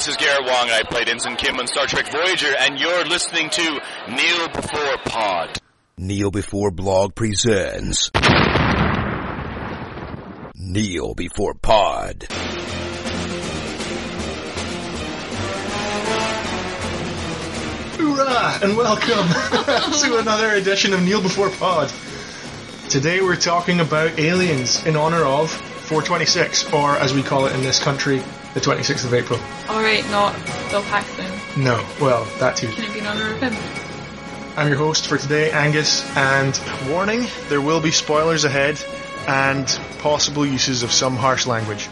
this is Garrett Wang, and I played Ensign Kim on Star Trek Voyager, and you're listening to Kneel Before Pod. Kneel Before Blog presents Kneel Before Pod. Hoorah and welcome to another edition of Kneel Before Pod. Today we're talking about aliens in honor of 426, or as we call it in this country, the 26th of April. Alright, not Bill Paxton. No, well, that too. Can it be in honour of him? I'm your host for today, Angus, and warning, there will be spoilers ahead and possible uses of some harsh language.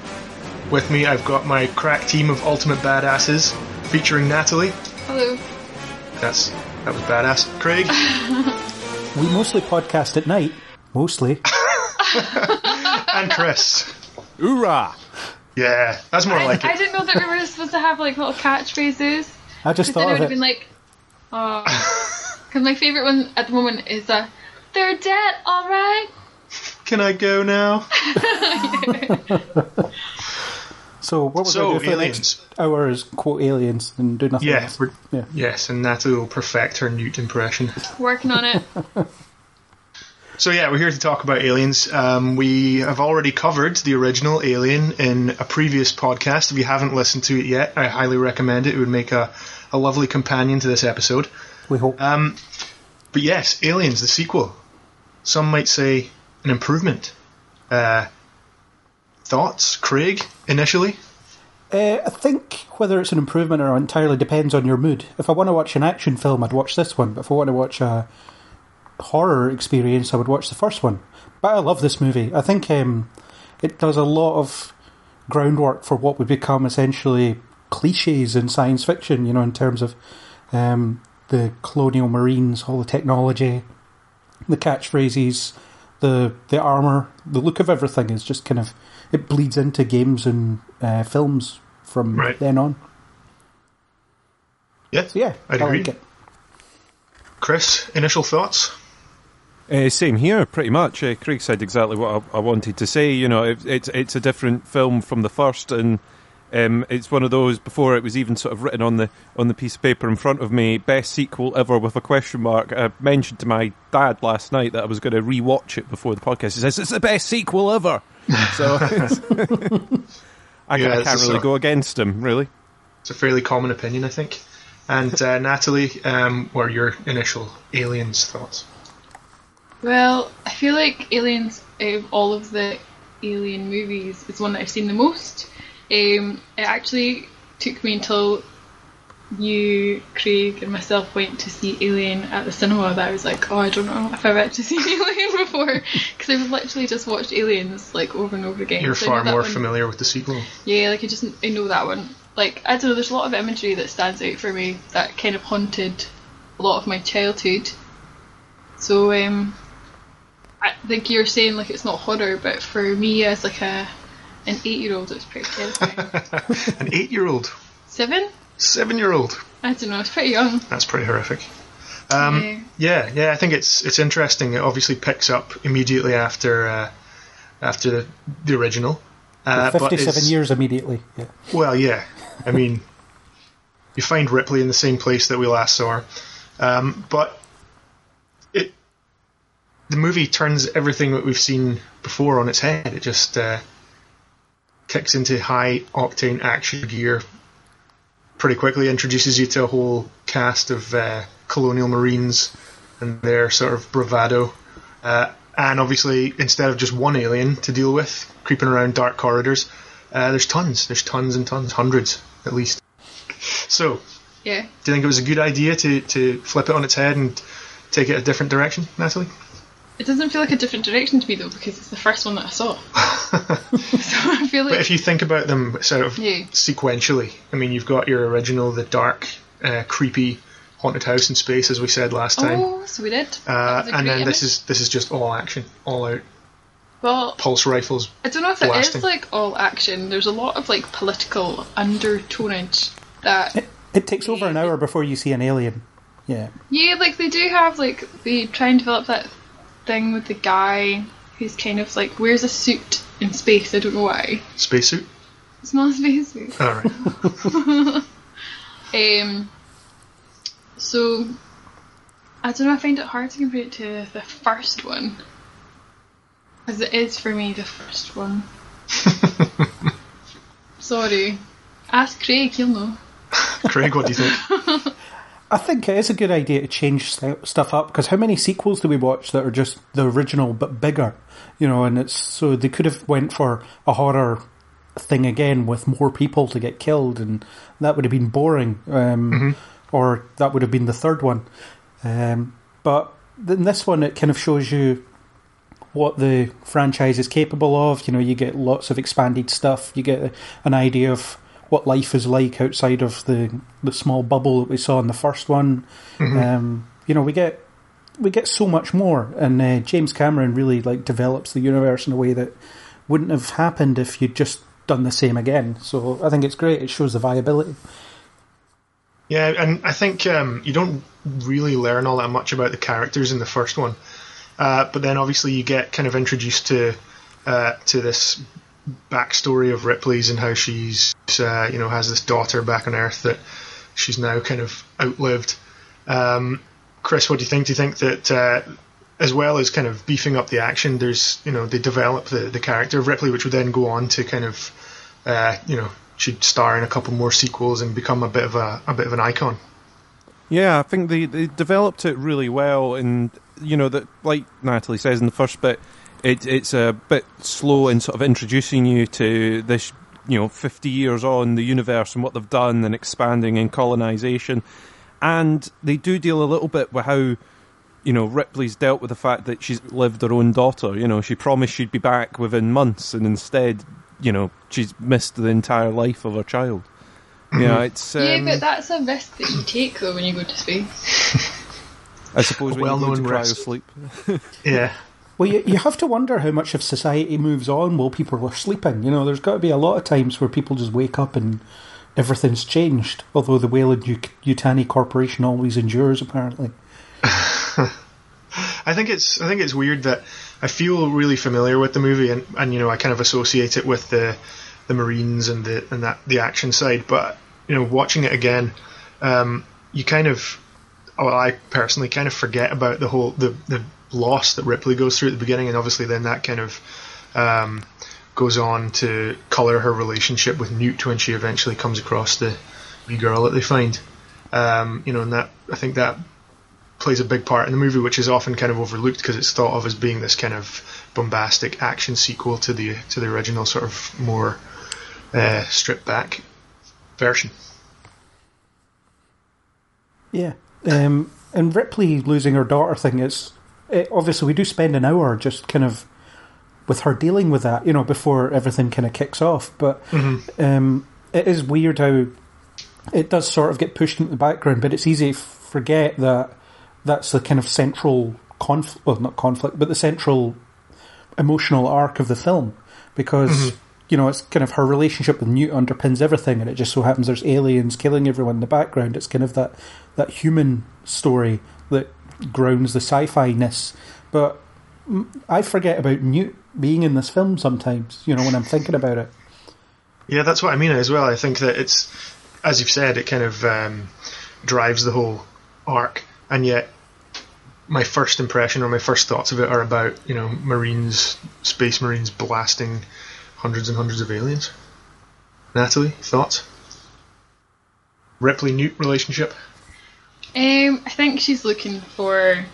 With me, I've got my crack team of ultimate badasses, featuring Natalie. Hello. That's that was badass. Craig We mostly podcast at night. Mostly. and Chris. Hoorah! Yeah, that's more I, like I it. didn't know that we were supposed to have like little catchphrases. I just Because then thought it would have been like, oh. Because my favourite one at the moment is, uh, they're dead, alright? Can I go now? So what we're So, going do aliens. the next hour is quote aliens and do nothing Yeah, else. Yeah. yes, and Natalie will perfect her Newt impression. Working on it. So yeah, we're here to talk about aliens. Um, we have already covered the original Alien in a previous podcast. If you haven't listened to it yet, I highly recommend it. It would make a, a lovely companion to this episode. We hope. Um, but yes, Aliens, the sequel. Some might say an improvement. Uh, thoughts, Craig, initially? Uh, I think whether it's an improvement or entirely depends on your mood. If I want to watch an action film, I'd watch this one. But if I want to watch a horror experience, I would watch the first one. But I love this movie. I think um, it does a lot of groundwork for what would become essentially cliches in science fiction. You know, in terms of um, the colonial marines, all the technology, the catchphrases, the the armor, the look of everything is just kind of it bleeds into games and uh, films from Right. then on. Yeah, So yeah, I'd I agree. like it. Chris, initial thoughts? Uh, same here, pretty much. Uh, Craig said exactly what I, I wanted to say. You know, it, it's it's a different film from the first, and um, it's one of those before it was even sort of written on the on the piece of paper in front of me. Best sequel ever with a question mark. I mentioned to my dad last night that I was going to rewatch it before the podcast. He says it's the best sequel ever. So I, Yeah, I can't really sort- go against him, really. It's a fairly common opinion, I think. And uh, Natalie, um, what are your initial Aliens thoughts? Well, I feel like Aliens, out of all of the Alien movies, is one that I've seen the most. Um, it actually took me until you, Craig, and myself went to see Alien at the cinema that I was like, oh, I don't know if I've actually seen Alien before. Because I've literally just watched Aliens like over and over again. You're So far more one- familiar with the sequel. Yeah, like I just I know that one. Like I don't know, there's a lot of imagery that stands out for me that kind of haunted a lot of my childhood. So um, I think you're saying like it's not horror, but for me as like a an eight year old, it's pretty terrifying. An eight year old, Seven? seven year old. I don't know. It's pretty young. That's pretty horrific. Um, Yeah. yeah, yeah, I think it's it's interesting. It obviously picks up immediately after uh, after the, the original. Uh, Fifty-seven years immediately. Yeah. Well, yeah. I mean, you find Ripley in the same place that we last saw her, um, but it the movie turns everything that we've seen before on its head. It just uh, kicks into high octane action gear pretty quickly. Introduces you to a whole cast of uh, colonial marines and their sort of bravado. Uh, and obviously, instead of just one alien to deal with creeping around dark corridors, uh, there's tons. There's tons and tons, hundreds at least. So, Yeah. do you think it was a good idea to, to flip it on its head and take it a different direction, Natalie? It doesn't feel like a different direction to me though because it's the first one that I saw. so I feel like But if you think about them sort of Yeah. sequentially, I mean, you've got your original, the dark, uh, creepy haunted house in space, as we said last time, Oh, so we did. Uh, and great then this is this is just all action, all out well, pulse rifles. I don't know if it blasting. is like all action. There's a lot of like political undertonage that It, it takes over an hour before you see an alien. Yeah. yeah, like they do have like they try and develop that thing with the guy who's kind of like wears a suit in space. I don't know why. Spacesuit. It's not a spacesuit. All right. Um, so, I don't know, I find it hard to compare it to the first one. As it is for me, the first one. Sorry. Ask Craig, he'll know. Craig, what do you think? I think it is a good idea to change st- stuff up because how many sequels do we watch that are just the original but bigger? You know, and it's so they could have went for a horror thing again with more people to get killed, and that would have been boring. Um, Or that would have been the third one. Um, but in this one, it kind of shows you what the franchise is capable of. You know, you get lots of expanded stuff. You get an idea of what life is like outside of the the small bubble that we saw in the first one. Um, you know, we get we get so much more, and uh, James Cameron really like develops the universe in a way that wouldn't have happened if you'd just done the same again. So I think it's great. It shows the viability. Yeah, and I think um, you don't really learn all that much about the characters in the first one, uh, but then obviously you get kind of introduced to uh, to this backstory of Ripley's and how she's uh, you know has this daughter back on Earth that she's now kind of outlived. Um, Chris, what do you think? Do you think that uh, as well as kind of beefing up the action, there's you know they develop the the character of Ripley, which would then go on to kind of uh, you know she'd star in a couple more sequels and become a bit of a a bit of an icon. Yeah, I think they, they developed it really well, and you know that, like Natalie says in the first bit, it, it's a bit slow in sort of introducing you to this, you know, fifty years on the universe and what they've done and expanding and colonization, and they do deal a little bit with how, you know, Ripley's dealt with the fact that she's lived her own daughter. You know, she promised she'd be back within months, and instead, you know, she's missed the entire life of her child. Yeah, it's um, yeah, but that's a risk that you take though when you go to space. I suppose when you go well-known to risk. cryo sleep. Yeah. Well, you, you have to wonder how much of society moves on while people are sleeping. You know, there's got to be a lot of times where people just wake up and everything's changed. Although the Weyland Ut- Yutani Corporation always endures, apparently. I think it's I think it's weird that I feel really familiar with the movie and, and you know I kind of associate it with the the Marines and the and that the action side, but you know watching it again, um, you kind of well I personally kind of forget about the whole the the loss that Ripley goes through at the beginning, and obviously then that kind of um, goes on to color her relationship with Newt when she eventually comes across the wee girl that they find. Um, you know, and that I think that plays a big part in the movie, which is often kind of overlooked because it's thought of as being this kind of bombastic action sequel to the to the original sort of more uh, stripped back version. Yeah. Um, and Ripley losing her daughter thing is it, obviously we do spend an hour just kind of with her dealing with that, you know, before everything kind of kicks off. But mm-hmm. um, it is weird how it does sort of get pushed into the background, but it's easy to forget that that's the kind of central conflict, well, not conflict, but the central emotional arc of the film because. Mm-hmm. You know, it's kind of her relationship with Newt underpins everything, and it just so happens there's aliens killing everyone in the background. It's kind of that that human story grounds the sci-fi ness. But I forget about Newt being in this film sometimes. You know, when I'm thinking about it. Yeah, that's what I mean as well. I think that it's, as you've said, it kind of um, drives the whole arc, and yet my first impression or my first thoughts of it are about you know Marines, space Marines blasting hundreds and hundreds of aliens. Natalie, thoughts? Ripley Newt relationship? Um, I think she's looking for,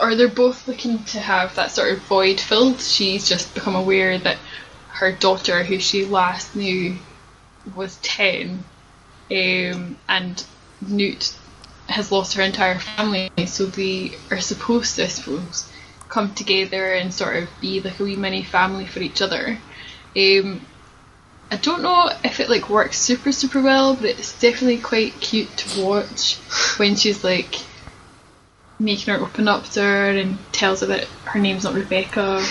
or they're both looking to have that sort of void filled. She's just become aware that her daughter, who she last knew, was 10, um, and Newt has lost her entire family, so they are supposed to, I suppose, come together and sort of be like a wee mini family for each other. Um, I don't know if it like works super super well, but it's definitely quite cute to watch when she's like making her open up to her and tells her that her name's not Rebecca.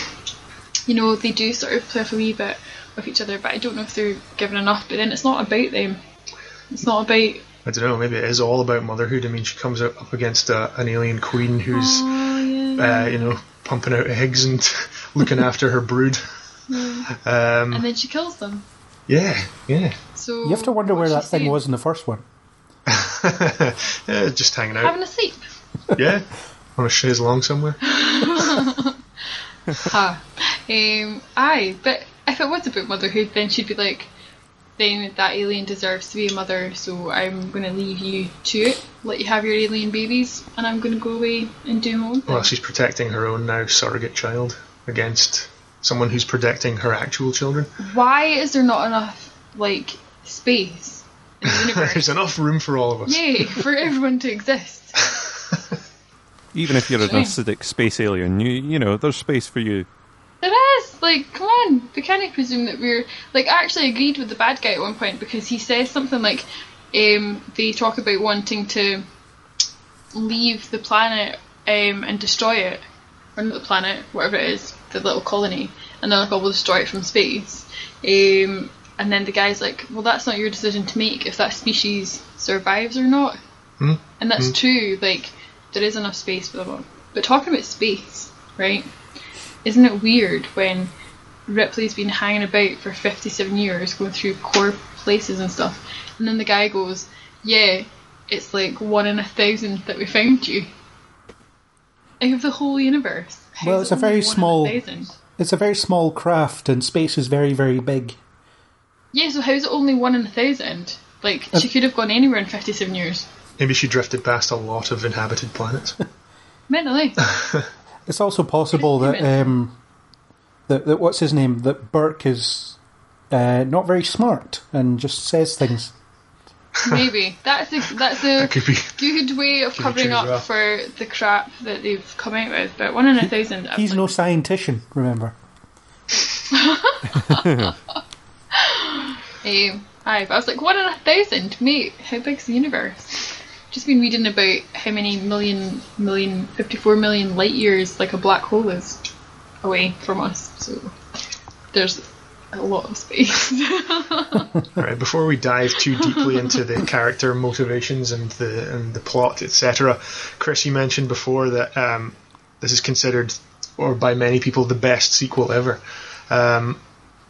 You know, they do sort of play off a wee bit with each other, but I don't know if they're given enough. But then it's not about them. It's not about I don't know. Maybe it is all about motherhood. I mean, she comes up up against a, an alien queen who's, oh yeah. uh, you know, pumping out eggs and looking after her brood. Um, and then she kills them. Yeah, yeah. So You have to wonder where that thing saying? was in the first one. yeah, just hanging out. Having a sleep. Yeah, on a chaise long somewhere. Ha. Um, aye, but if it was about motherhood, then she'd be like, then that alien deserves to be a mother, so I'm going to leave you to it, let you have your alien babies, and I'm going to go away and do my own thing. Well, she's protecting her own now surrogate child against someone who's protecting her actual children. Why is there not enough, like, space in the universe? There's enough room for all of us. Yay, for everyone to exist. Even if you're an Strange. acidic space alien, you you know there's space for you. There is, like, come on. They can't presume that we're like. I actually agreed with the bad guy at one point because he says something like, um, they talk about wanting to leave the planet um, and destroy it, or not the planet, whatever it is, the little colony, and they're like, "Oh, we'll destroy it from space." Um, and then the guy's like, "Well, that's not your decision to make if that species survives or not." Hmm? And that's true. Like, there is enough space for them all. But talking about space, right? Isn't it weird when Ripley's been hanging about for 57 years, going through core places and stuff, and then the guy goes, "Yeah, it's like one in a thousand that we found you." Out of the whole universe. How's Well, it's a very only one in small- It's a very small craft, and space is very, very big. Yeah, so how's it only one in a thousand? Like, Uh, she could have gone anywhere in 57 years. Maybe she drifted past a lot of inhabited planets. Mentally. It's also possible that um, that, that what's his name that Burke is uh, not very smart and just says things. Maybe. That's a, that's a That could be. good way of Could covering up well. for the crap that they've come out with. But one in a thousand. I'm He's like, no scientician, remember? Um, aye, but I was like, one in a thousand, mate. How big's the universe? Just been reading about how many million, million, 54 million light years like a black hole is away from us. So there's a lot of space. All right, before we dive too deeply into the character motivations and the and the plot, etc., Chris, you mentioned before that um, this is considered, or by many people, the best sequel ever. Um,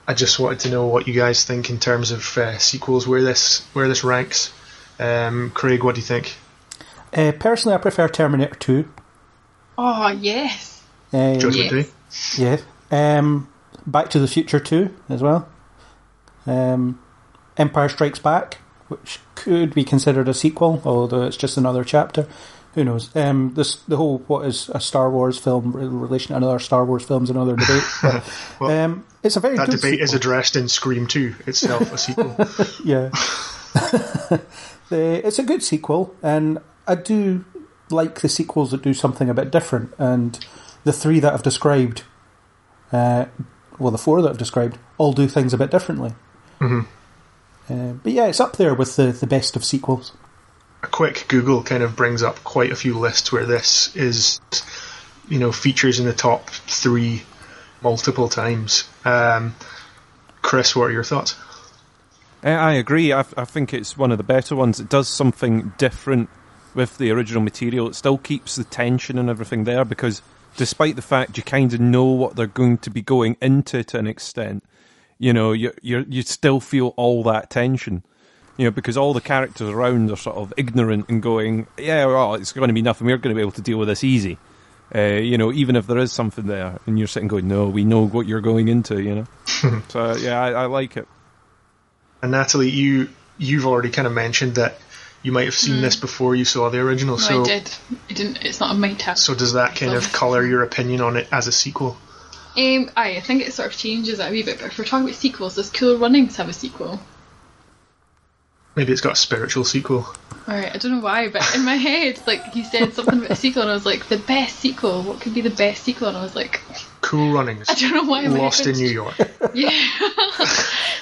I just wanted to know what you guys think in terms of uh, sequels, where this where this ranks. Um, Craig, what do you think? Uh, personally, I prefer Terminator 2. oh, yes. Uh, Judgment Yes. Day. yeah. Um, Back to the Future 2 as well. Um, Empire Strikes Back, which could be considered a sequel, although it's just another chapter. Who knows? Um, this the whole what is a Star Wars film in relation to another Star Wars film is another debate. But, Well, um, it's a very That good debate is addressed in Scream 2 itself, a sequel. yeah. the, it's a good sequel, and I do like the sequels that do something a bit different. And the three that I've described, uh, well, the four that I've described, all do things a bit differently. Mm-hmm. Uh, but yeah, it's up there with the, the best of sequels. a quick Google kind of brings up quite a few lists where this is, you know, features in the top three multiple times. Um, Chris, what are your thoughts? I, I agree. I, I think it's one of the better ones. It does something different with the original material. It still keeps the tension and everything there because, despite the fact you kind of know what they're going to be going into to an extent, you know, you you you still feel all that tension. You know, because all the characters around are sort of ignorant and going, yeah, well, it's going to be nothing. We're going to be able to deal with this easy. Uh, you know, even if there is something there, and you're sitting going, no, we know what you're going into. You know, so yeah, I, I like it. And Natalie, you you've already kind of mentioned that you might have seen this before you saw the original. No, so I did. I didn't. It's not a might have. so does that kind of colour your opinion on it as a sequel? Um, aye, I think it sort of changes it a wee bit. But if we're talking about sequels, does Cool Runnings have a sequel? Maybe it's got a spiritual sequel. Alright, I don't know why, but in my head, like you said something about a sequel, and I was like, the best sequel. What could be the best sequel? And I was like, Cool Runnings. I don't know why. My Lost in New York. Yeah,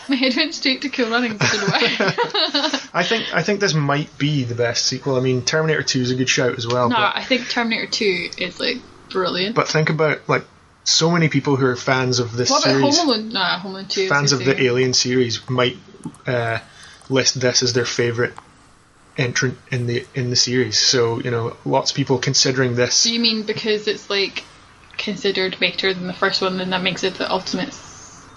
my head went straight to Cool Runnings. I don't know why. I think I think this might be the best sequel. I mean, Terminator Two is a good shout as well. no, but, I think Terminator Two is like brilliant. but think about like so many people who are fans of this what about series. Home Alone? Nah, Home Alone Two. Fans of the. Alien series might uh, list this as their favorite entrant in the in the series. So you know, lots of people considering this. Do you mean because it's like considered better than the first one, then that makes it the ultimate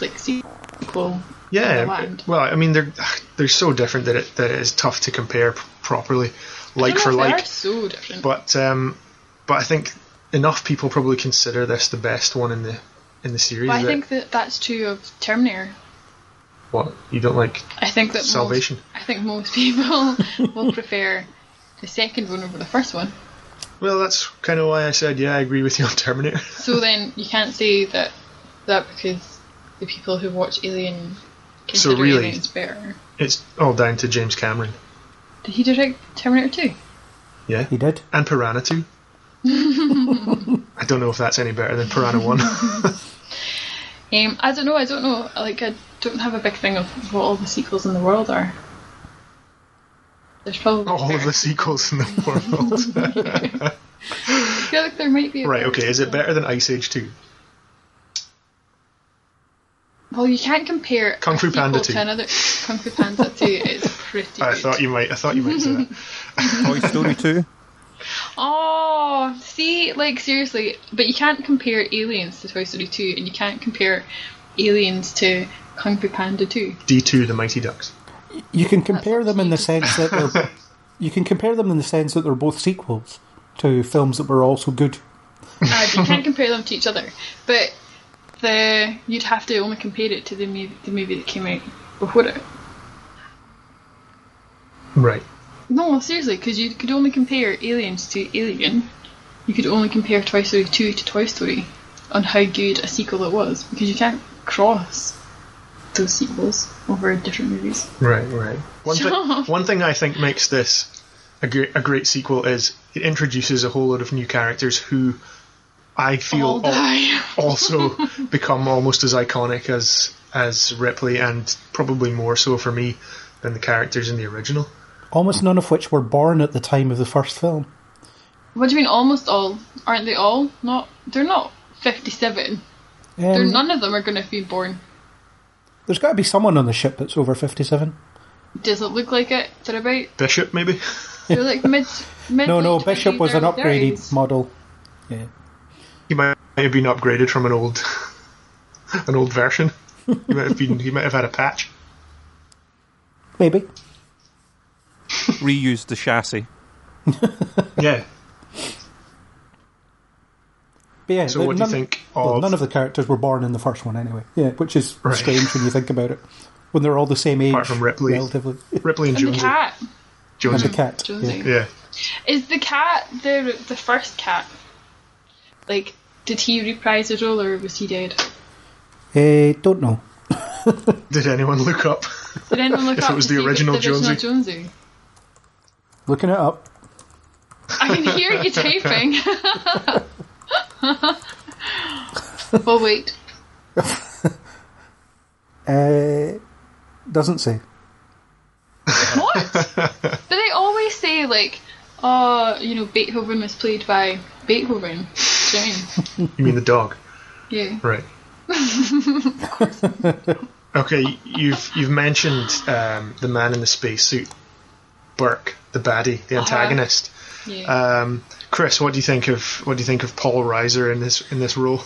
like sequel Yeah, well, I mean they're they're so different that it that it is tough to compare p- properly, like for like. are so different. But um, but I think enough people probably consider this the best one in the in the series. But I that- think that that's true of Terminator. what you don't like I think that Salvation. Most, I think most people will prefer the second one over the first one. Well, that's kind of why I said yeah, I agree with you on Terminator. So then you can't say that that because the people who watch Alien consider really- Aliens better. it's all down to James Cameron. Did he direct Terminator 2? Yeah, He did. and Piranha 2. I don't know if that's any better than Piranha 1. Um, I don't know. I don't know. Like, I don't have a big thing of what all the sequels in the world are. There's probably all of the sequels in the world. I feel like there might be. A right, okay, is it better than Ice Age 2? Well, you can't compare Kung a Fu sequel Panda to 2. another. Kung Fu Panda 2 is pretty. I good. thought you might I thought you might say that. Toy Story 2. Oh, see, like seriously, but you can't compare Aliens to Toy Story 2, and you can't compare Aliens to Kung Fu Panda 2. D2 The Mighty Ducks. You can compare That's them in the sense that they're. you can compare them in the sense that they're both sequels to films that were also good. Uh, you can't compare them to each other. But the you'd have to only compare it to the movie, the movie that came out before it. Right. No, seriously, because you could only compare Aliens to Alien. You could only compare Toy Story 2 to Toy Story on how good a sequel it was, because you can't cross those sequels over different movies. Right, right. One, thing, one thing I think makes this a great, a great sequel is it introduces a whole lot of new characters who I feel All al- also become almost as iconic as as Ripley, and probably more so for me than the characters in the original. Almost none of which were born at the time of the first film. What do you mean? Almost all? Aren't they all? Not. They're not fifty-seven. Um, none of them are going to be born. there's got to be someone on the ship that's over 57. Does it look like it? They're about. Bishop, maybe. They're like mid. mid No, no, Bishop was an upgraded 30s. model. Yeah. He might have been upgraded from an old an old version. He might have been. He might have had a patch. Maybe. Reused the chassis. Yeah. But yeah, So the- what do you none, think well, of- none of the characters were born in the first one anyway. Yeah, which is Right. strange when you think about it. When they're all the same age, Apart from Ripley. relatively. Ripley and And the Jonesy. cat. and the cat. Jonesy. Yeah. Yeah. Is the cat the the first cat? Like, did he reprise his role or was he dead? Eh, don't know. Did anyone look up? Did anyone look If up it was the original the original Jonesy. Jonesy? Looking it up. I can hear you typing. oh wait. Uh, doesn't say. What? Do they always say like, oh, you know, Beethoven was played by Beethoven? Do you know what I mean? The dog? Yeah. Right. okay, you've you've mentioned um, the man in the spacesuit, Burke, the baddie, the antagonist. Yeah. Um, Chris, what do you think of what do you think of Paul Reiser in this in this role?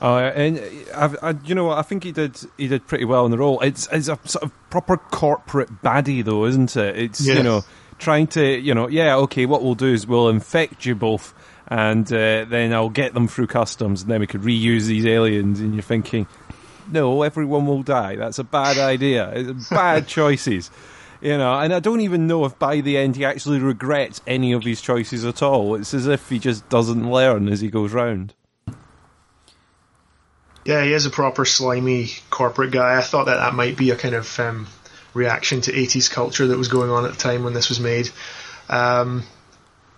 Uh, and I, I, you know what? I think he did. He did pretty well in the role. It's, it's a sort of proper corporate baddie, though, isn't it? It's Yeah. you know trying to you know yeah okay. What we'll do is we'll infect you both, and uh, then I'll get them through customs, and then we could reuse these aliens. And you're thinking, no, everyone will die. That's a bad idea. It's bad choices. You know, and I don't even know if by the end he actually regrets any of his choices at all. It's as if he just doesn't learn as he goes round. Yeah, he is a proper slimy corporate guy. I thought that that might be a kind of um, reaction to 80s culture that was going on at the time when this was made. Um,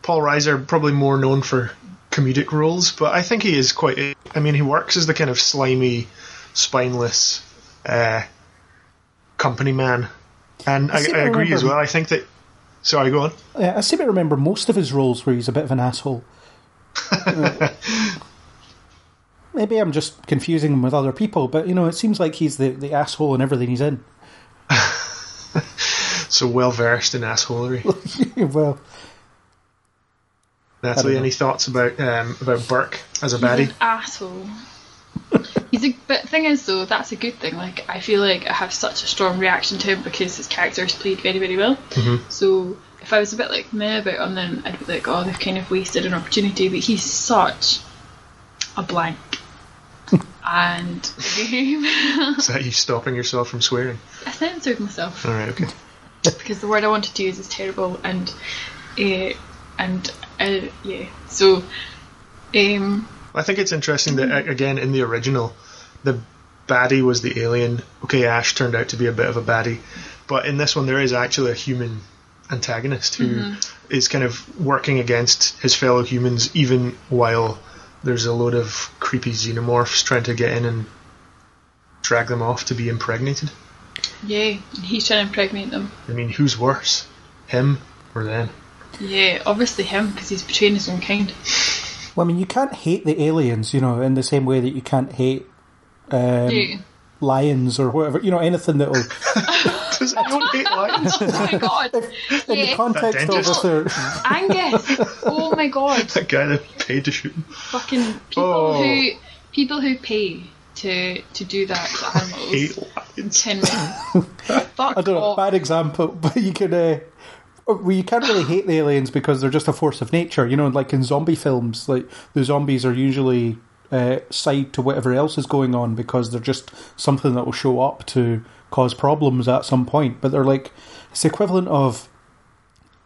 Paul Reiser, probably more known for comedic roles, but I think he is quite. I mean, he works as the kind of slimy, spineless uh, company man. And I, I I agree as well. I think that. Sorry, go on. Yeah, I seem to remember most of his roles where he's a bit of an asshole. Maybe I'm just confusing him with other people, but you know, it seems like he's the, the asshole in everything he's in. So well versed in assholery. well, Natalie, know. any thoughts about um, about Burke as a He's baddie? an asshole. He's a but thing is though that's a good thing. Like I feel like I have such a strong reaction to him because his character is played very very well. So if I was a bit like meh about him, then I'd be like, oh, they've kind of wasted an opportunity. But he's such a blank. and Is that you stopping yourself from swearing? I censored myself All right, okay. because the word I wanted to use is terrible and uh, and uh, yeah. So um, I think it's interesting that again in the original, the baddie was the alien. Okay, Ash turned out to be a bit of a baddie, but in this one there is actually a human antagonist who is kind of working against his fellow humans, even while there's a load of creepy xenomorphs trying to get in and drag them off to be impregnated. yeah, he's trying to impregnate them. I mean, who's worse, him or them? Yeah, obviously him because he's betraying his own kind. Well, I mean, you can't hate the aliens, you know, in the same way that you can't hate um, Yeah. lions or whatever. You know, anything that will, Does anyone hate lions? Oh my god. in the Yeah. context of dentist. if they're, Angus. Oh my god. that guy that paid to shoot. Fucking people Oh. who people who pay to to do that to animals Hate lions. can fuck I don't know, off. bad example, but you can. Uh, well, you can't really hate the aliens because they're just a force of nature. You know, like in zombie films, like the zombies are usually uh, side to whatever else is going on because they're just something that will show up to cause problems at some point. But they're like it's the equivalent of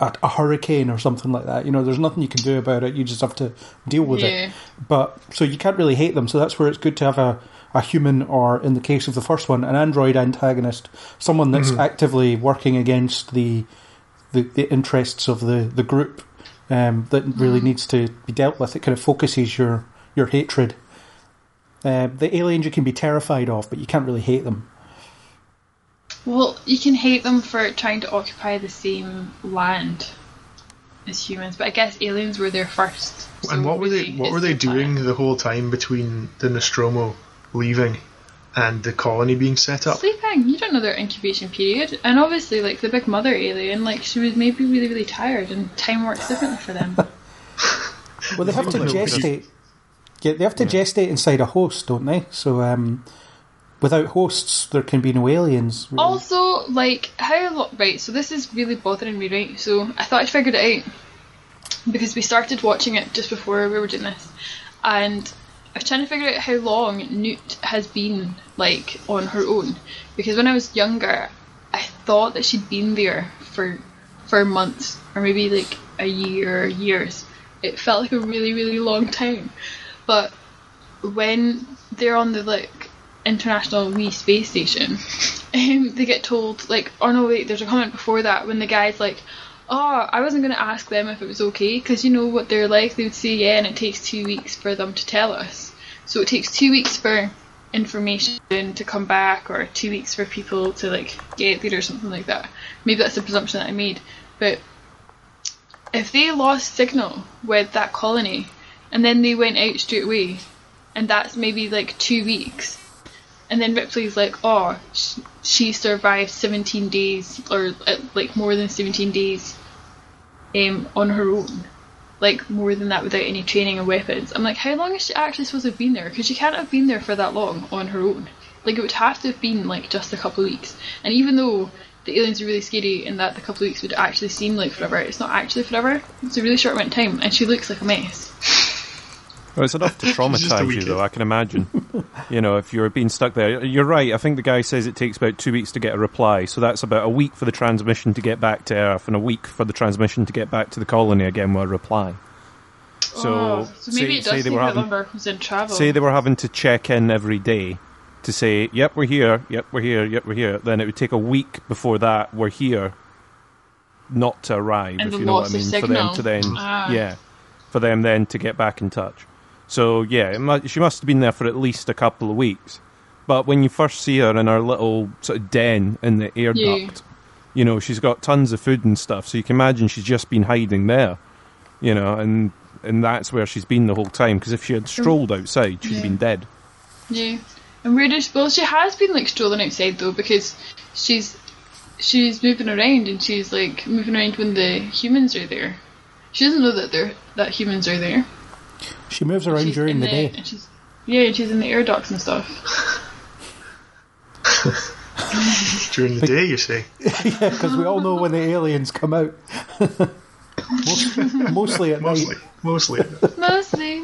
a, a hurricane or something like that. You know, there's nothing you can do about it. You just have to deal with Yeah. it. But so you can't really hate them. So that's where it's good to have a, a human, or in the case of the first one, an android antagonist, someone that's actively working against the the, the interests of the the group um, that really needs to be dealt with. It kind of focuses your your hatred. Uh, the aliens you can be terrified of, but you can't really hate them. Well, you can hate them for trying to occupy the same land as humans, but I guess aliens were there first. so and what were they? What were they their planet. doing the whole time between the Nostromo leaving and the colony being set up? Sleeping. You don't know their incubation period, and obviously, like the big mother alien, like she was maybe really, really tired, and time works differently for them. Well, they have to gestate. Yeah, they have to gestate inside a host, don't they? So, um, without hosts, there can be no aliens. really. Also, like, how lo- right? So this is really bothering me, right? So I thought I figured it out because we started watching it just before we were doing this, and I was trying to figure out how long Newt has been like on her own. Because when I was younger, I thought that she'd been there for for months or maybe like a year, or years. It felt like a really, really long time. But when they're on the like international wee space station, um, they get told like, oh no, wait, there's a comment before that when the guy's like, oh, I wasn't going to ask them if it was okay because you know what they're like. They would say yeah, and it takes two weeks for them to tell us. So it takes two weeks for information to come back, or two weeks for people to like get there, or something like that. Maybe that's a presumption that I made, but if they lost signal with that colony and then they went out straight away, and that's maybe like two weeks, and then Ripley's like, oh, sh- she survived 17 days, or uh, like more than 17 days um, on her own. Like more than that without any training or weapons. I'm like, how long is she actually supposed to have been there? Because she can't have been there for that long on her own. Like it would have to have been like just a couple of weeks. And even though the aliens are really scary and that the couple of weeks would actually seem like forever, it's not actually forever. It's a really short amount of time, and she looks like a mess. Well, it's enough to traumatise you, though. I can imagine. you know, if you're being stuck there, you're right. I think the guy says it takes about two weeks to get a reply, so that's about a week for the transmission to get back to Earth, and a week for the transmission to get back to the colony again with a reply. So, oh, so maybe say, it does say they seem were how having, longer in travel. say they were having to check in every day to say, "Yep, we're here. Yep, we're here. Yep, we're here." Then it would take a week before that we're here, not to arrive. And if the you know what I mean, for them to then, Ah. yeah, for them then to get back in touch. So yeah, mu- she must have been there for at least a couple of weeks. But when you first see her in her little sort of den in the air Yeah. duct, you know she's got tons of food and stuff. So you can imagine she's just been hiding there, you know, and and that's where she's been the whole time. Because if she had mm. strolled outside, she'd Yeah. been dead. Yeah, and where does well she has been like strolling outside though because she's she's moving around and she's like moving around when the humans are there. She doesn't know that they're that humans are there. She moves around She's during in the day. and she's Yeah, she's in the air ducts and stuff. During the day, you say. yeah, because we all know when the aliens come out. Most- Mostly at Mostly. night. Mostly. Mostly.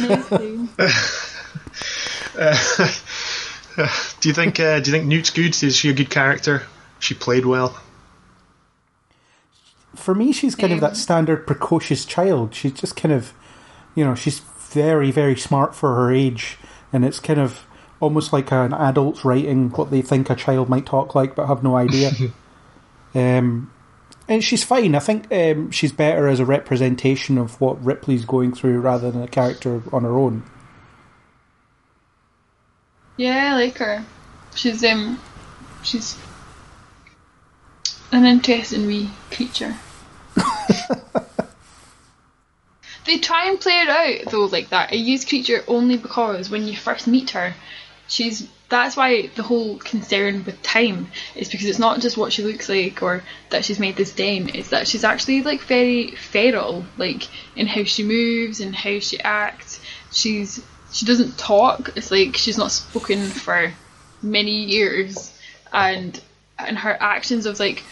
Mostly. do you think? Uh, do you think Newt's good? Is she a good character? She played well. For me, she's kind of that standard precocious child. She's just kind of, you know, she's very, very smart for her age, and it's kind of almost like an adult's writing what they think a child might talk like, but have no idea. um, and she's fine. I think um, she's better as a representation of what Ripley's going through rather than a character on her own. Yeah, I like her. She's um, she's an interesting wee creature. try and play it out though like that. I use creature only because when you first meet her, she's that's why the whole concern with time is because it's not just what she looks like or that she's made this den, it's that she's actually like very feral, like in how she moves and how she acts. She's she doesn't talk. It's like she's not spoken for many years, and and her actions of like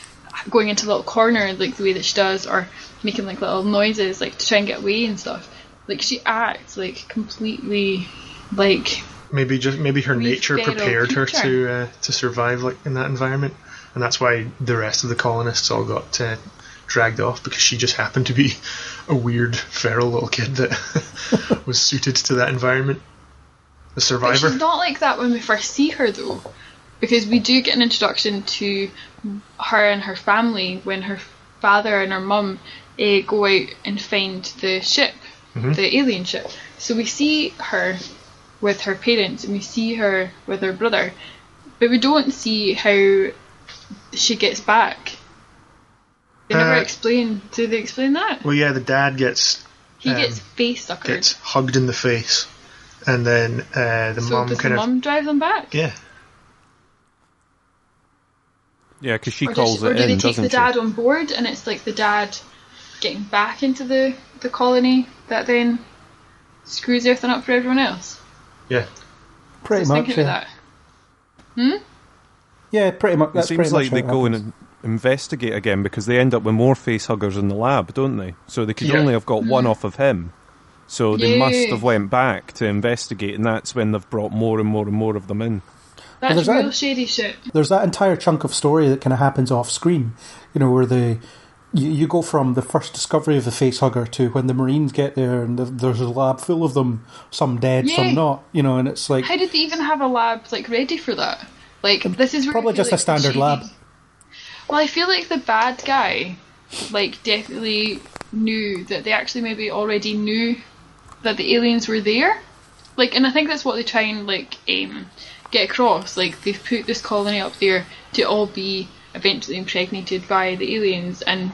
going into a little corner like the way that she does, or making like little noises like to try and get away and stuff. Like she acts like completely like Maybe just maybe her nature prepared her to uh, to survive like in that environment, and that's why the rest of the colonists all got uh, dragged off because she just happened to be a weird feral little kid that was suited to that environment. The But survivor. she's not like that when we first see her though, because we do get an introduction to her and her family when her father and her mum uh, go out and find the ship, the alien ship. So we see her with her parents and we see her with her brother, but we don't see how she gets back. They never Uh, explain. Do they explain that? Well, yeah, the dad gets He um, gets face suckered. gets hugged in the face, and then uh, the so mum does the kind of mum drive them back? yeah. Yeah, because she or calls does, or it do in, they take doesn't the she? dad on board and it's like the dad getting back into the, the colony that then screws everything up for everyone else? Yeah, Pretty Just much, thinking yeah. of that. Hmm? Yeah, pretty much. It seems like much they how it go happens. and investigate again because they end up with more face huggers in the lab, don't they? So they could Yeah. only have got one mm-hmm. off of him. So they must have went back to investigate, and that's when they've brought more and more and more of them in. That's there's that- real shady shit. there's that entire chunk of story that kind of happens off screen. You know, where the you, you go from the first discovery of the face hugger to when the Marines get there and the, there's a lab full of them, some dead, Yeah. some not. You know, and it's like How did they even have a lab like ready for that? Like this is probably just a standard lab. Well, I feel like the bad guy, like, definitely knew that they actually maybe already knew that the aliens were there. Like, and I think that's what they try and like um, get across. Like, they've put this colony up there to all be eventually impregnated by the aliens, and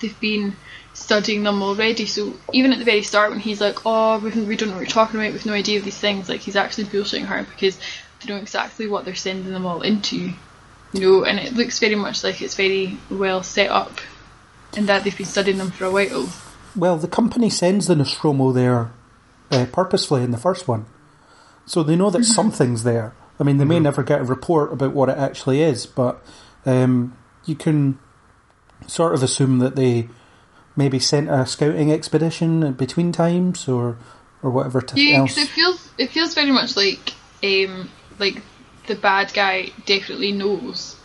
they've been studying them already. So even at the very start, when he's like, "Oh, we, don't know what you're talking about. We've no idea of these things," like he's actually bullshitting her because they know exactly what they're sending them all into you know, and it looks very much like it's very well set up, and that they've been studying them for a while. Well, the company sends the Nostromo there uh, purposefully in the first one, so they know that something's there. I mean, they may never get a report about what it actually is, but um, you can sort of assume that they maybe sent a scouting expedition between times, or or whatever t- Yeah, else. because it feels it feels very much like um like the bad guy definitely knows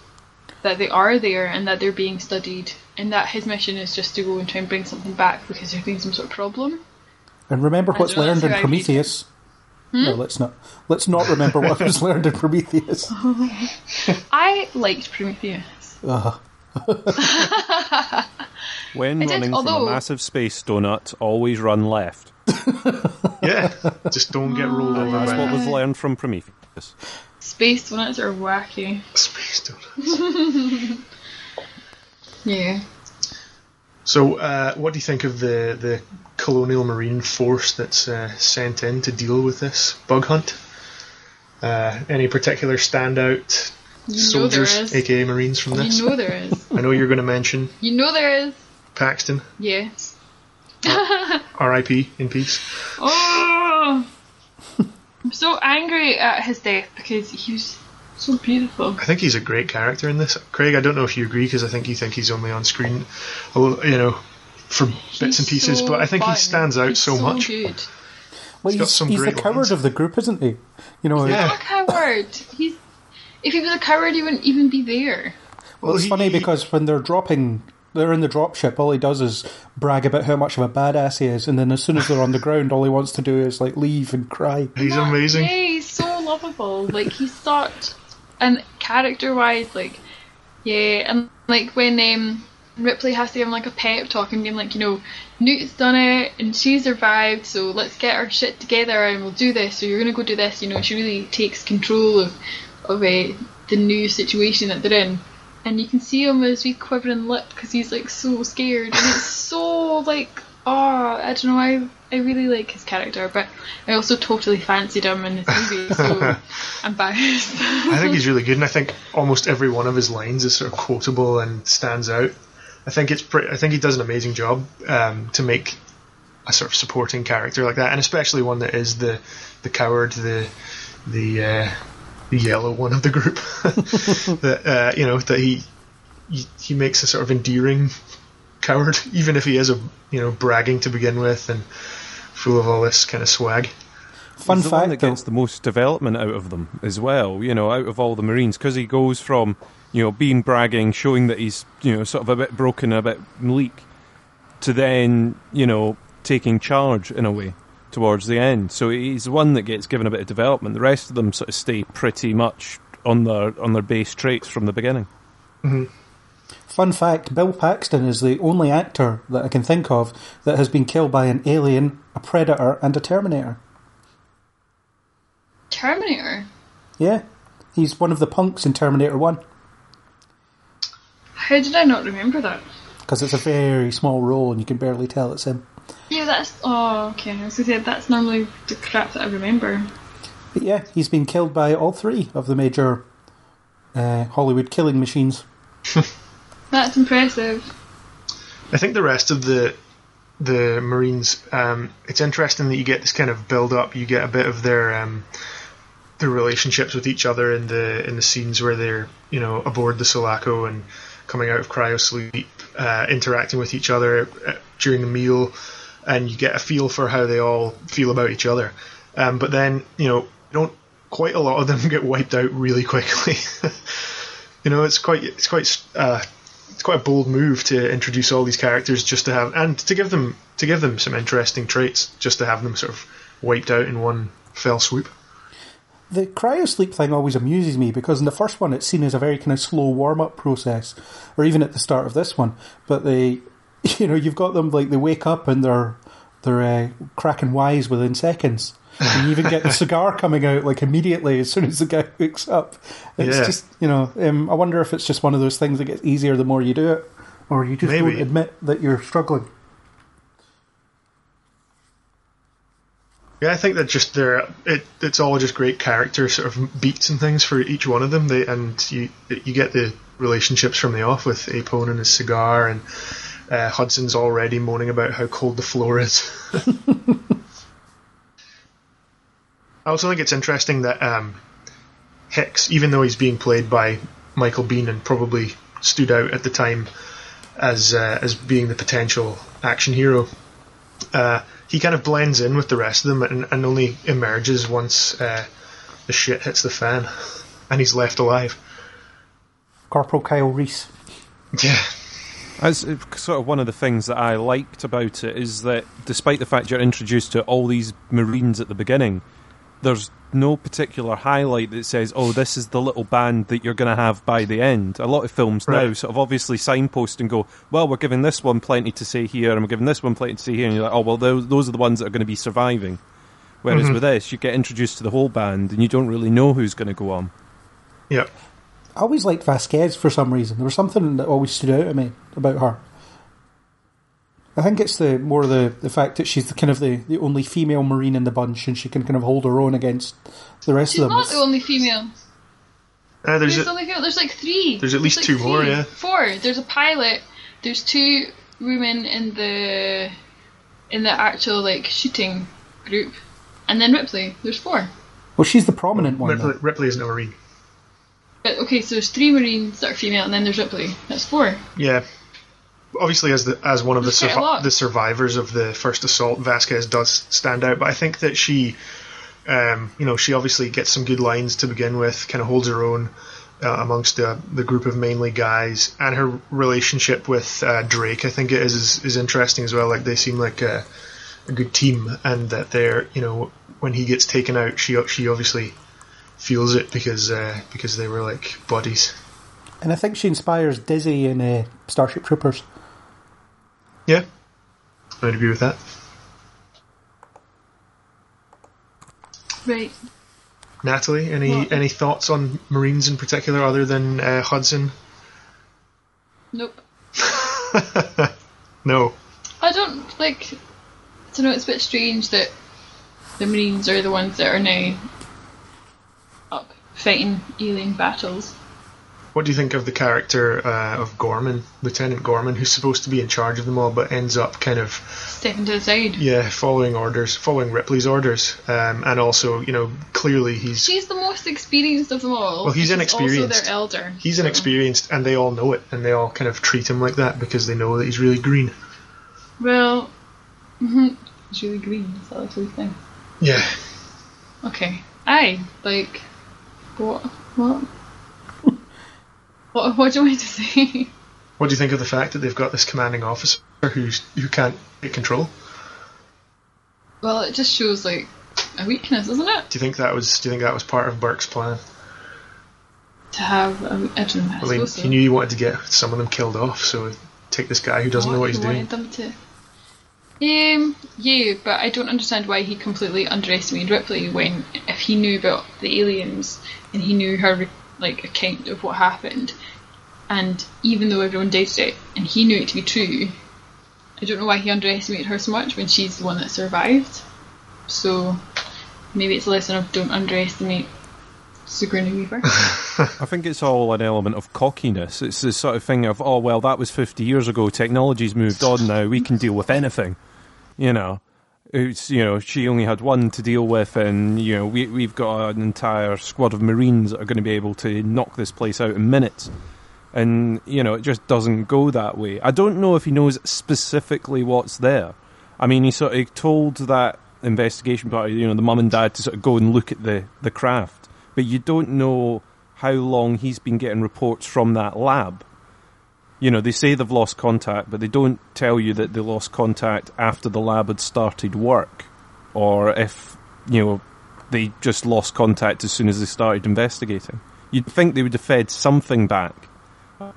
that they are there and that they're being studied, and that his mission is just to go and try and bring something back because there's been some sort of problem. And remember what's learned in Prometheus. I read it. Prometheus. No, let's not. Let's not remember what was learned in Prometheus. Oh, I liked Prometheus. Uh-huh. Ugh. When I did, running from a massive space donut, always run left. yeah. Just don't get rolled oh, over That's what a was learned from Prometheus. Space donuts are wacky. space donuts. Yeah. So, uh, what do you think of the the colonial marine force that's uh, sent in to deal with this bug hunt? Uh, any particular standout You soldiers, aka marines from this? You know there is. I know you're going to mention You know there is. Paxton, Yeah. R.I.P. in peace. Oh, I'm so angry at his death because he was so beautiful. I think he's a great character in this. Craig, I don't know if you agree because I think you think he's only on screen, a little- you know, for bits and pieces. so but I think he stands out He's so, much. Good. Well, He's got he's, some he's the coward lines. of the group, isn't he? You know, Yeah. Not a coward. He's if he was a coward, he wouldn't even be there. well, it's he- funny he- because when they're dropping, they're in the dropship. All he does is brag about how much of a badass he is, and then as soon as they're on the ground, all he wants to do is like leave and cry. He's Not- amazing. Yeah, he's so lovable. Like he's such, and character wise, like yeah, and like when um, Ripley has to give him like a pep talk and being like, you know, Newt's done it and she survived, so let's get our shit together and we'll do this. So you're gonna go do this. You know, she really takes control of of uh, the new situation that they're in. And you can see him with his quivering lip because he's like so scared, and it's so like oh I don't know I I really like his character, but I also totally fancied him in this movie, so I'm biased. I think he's really good, and I think almost every one of his lines is sort of quotable and stands out. I think it's pretty. I think he does an amazing job um, to make a sort of supporting character like that, and especially one that is the the coward, the the uh, the yellow one of the group. that uh, you know that he, he he makes a sort of endearing coward, even if he is a you know bragging to begin with and full of all this kind of swag. Fun He's the one fact, that gets the most development out of them as well. You know, out of all the Marines, because he goes from you know being bragging, showing that he's you know sort of a bit broken, a bit bleak, to then you know taking charge in a way towards the end. So he's the one that gets given a bit of development. The rest of them sort of stay pretty much on their on their base traits from the beginning. Mm-hmm. Fun fact Bill Paxton is the only actor that I can think of that has been killed by an alien, a predator, and a Terminator. Terminator. Yeah, he's one of the punks in Terminator 1 How did I not remember that? because it's a very small role and you can barely tell it's him. Yeah, that's oh okay. I was gonna say that's normally the crap that I remember. But yeah, he's been killed by all three of the major uh, Hollywood killing machines. That's impressive. I think the rest of the the Marines, um, it's interesting that you get this kind of build up. You get a bit of their um, their relationships with each other in the in the scenes where they're you know aboard the Sulaco and coming out of cryo sleep, uh, interacting with each other uh, during the meal, and you get a feel for how they all feel about each other. Um, but then you know, don't quite a lot of them get wiped out really quickly. you know, it's quite it's quite uh, it's quite a bold move to introduce all these characters just to have and to give them to give them some interesting traits just to have them sort of wiped out in one fell swoop. The cryosleep thing always amuses me because in the first one it's seen as a very kind of slow warm up process, or even at the start of this one. But they, you know, you've got them like they wake up and they're they're uh, cracking wise within seconds. You even get the cigar coming out like immediately as soon as the guy wakes up. It's Yeah. just you know, um, I wonder if it's just one of those things that gets easier the more you do it, or you just Maybe. don't admit that you're struggling. Yeah, I think that just they're it, it's all just great character sort of beats and things for each one of them. They and you you get the relationships from the off with Apone and his cigar and uh, Hudson's already moaning about how cold the floor is. I also think it's interesting that um, Hicks, even though he's being played by Michael Biehn and probably stood out at the time as uh, as being the potential action hero, uh, he kind of blends in with the rest of them and, and only emerges once uh, the shit hits the fan and he's left alive. Corporal Kyle Reese. Yeah, As uh, sort of one of the things that I liked about it is that despite the fact you're introduced to all these Marines at the beginning, there's no particular highlight that says, "Oh, this is the little band that you're going to have by the end." A lot of films now sort of obviously signpost and go, "Well, we're giving this one plenty to say here, and we're giving this one plenty to say here," and you're like, "Oh, well, those, those are the ones that are going to be surviving." Whereas mm-hmm. with this, you get introduced to the whole band, and you don't really know who's going to go on. yeah. I always liked Vasquez for some reason. There was something that always stood out to me about her. I think it's the more the, the fact that she's the kind of the, the only female marine in the bunch, and she can kind of hold her own against the rest She's of them. She's not the only female. Uh, there's There's a, only female. There's like three. There's at least like two more, yeah. Four. There's a pilot. There's two women in the in the actual like shooting group, and then Ripley. There's four. Well, she's the prominent one. Ripley. Ripley isn't a marine. But, okay, so there's three Marines that are female, and then there's Ripley. That's four. Yeah. Obviously, as the as one of the That's quite a lot. survi- the survivors of the first assault, Vasquez does stand out. But I think that she, um, you know, she obviously gets some good lines to begin with, kind of holds her own uh, amongst the the group of mainly guys, and her relationship with uh, Drake, I think it is, is is interesting as well. Like they seem like a, a good team, and that they're you know when he gets taken out, she she obviously feels it because uh, because they were like buddies. And I think she inspires Dizzy in uh, Starship Troopers. Yeah, I'd agree with that. Right. Natalie, any any thoughts on Marines in particular other than uh, Hudson? Nope. No. I don't like. I don't know. It's a bit strange that the Marines are the ones that are now up fighting alien battles. What do you think of the character uh, of Gorman, Lieutenant Gorman, who's supposed to be in charge of them all, but ends up kind of Stepping to the side. yeah following orders, following Ripley's orders, um, and also you know clearly he's She's the most experienced of them all. Well, he's inexperienced. Also, their elder. he's so- inexperienced, and they all know it, and they all kind of treat him like that because they know that he's really green. Well, mhm, he's really green. Is that a thing? Yeah. Okay. Aye. Like, what? What? What? What do you want me to say? What do you think of the fact that they've got this commanding officer who's who can't take control? well, it just shows like a weakness, isn't it? Do you think that was Do you think that was part of Burke's plan? To have a, I don't know. Mean, suppose so. he knew he wanted to get some of them killed off, so take this guy who doesn't know what he's he doing. them to. Um, yeah, but I don't understand why he completely underestimated Ripley when, if he knew about the aliens and he knew her like account of what happened, and even though everyone doubted it and he knew it to be true, I don't know why he underestimated her so much when she's the one that survived. So maybe it's a lesson of don't underestimate Sigourney Weaver. I think it's all an element of cockiness. It's the sort of thing of, oh, well, that was 50 years ago. Technology's moved on now. We can deal with anything. You know, it's, you know, she only had one to deal with, and, you know, we, we've got an entire squad of Marines that are going to be able to knock this place out in minutes. And, you know, it just doesn't go that way. I don't know if he knows specifically what's there. I mean, he sort of told that investigation party, you know, the mum and dad to sort of go and look at the, the craft, but you don't know how long he's been getting reports from that lab. You know, they say they've lost contact, but they don't tell you that they lost contact after the lab had started work, or if, you know, they just lost contact as soon as they started investigating. You'd think they would have fed something back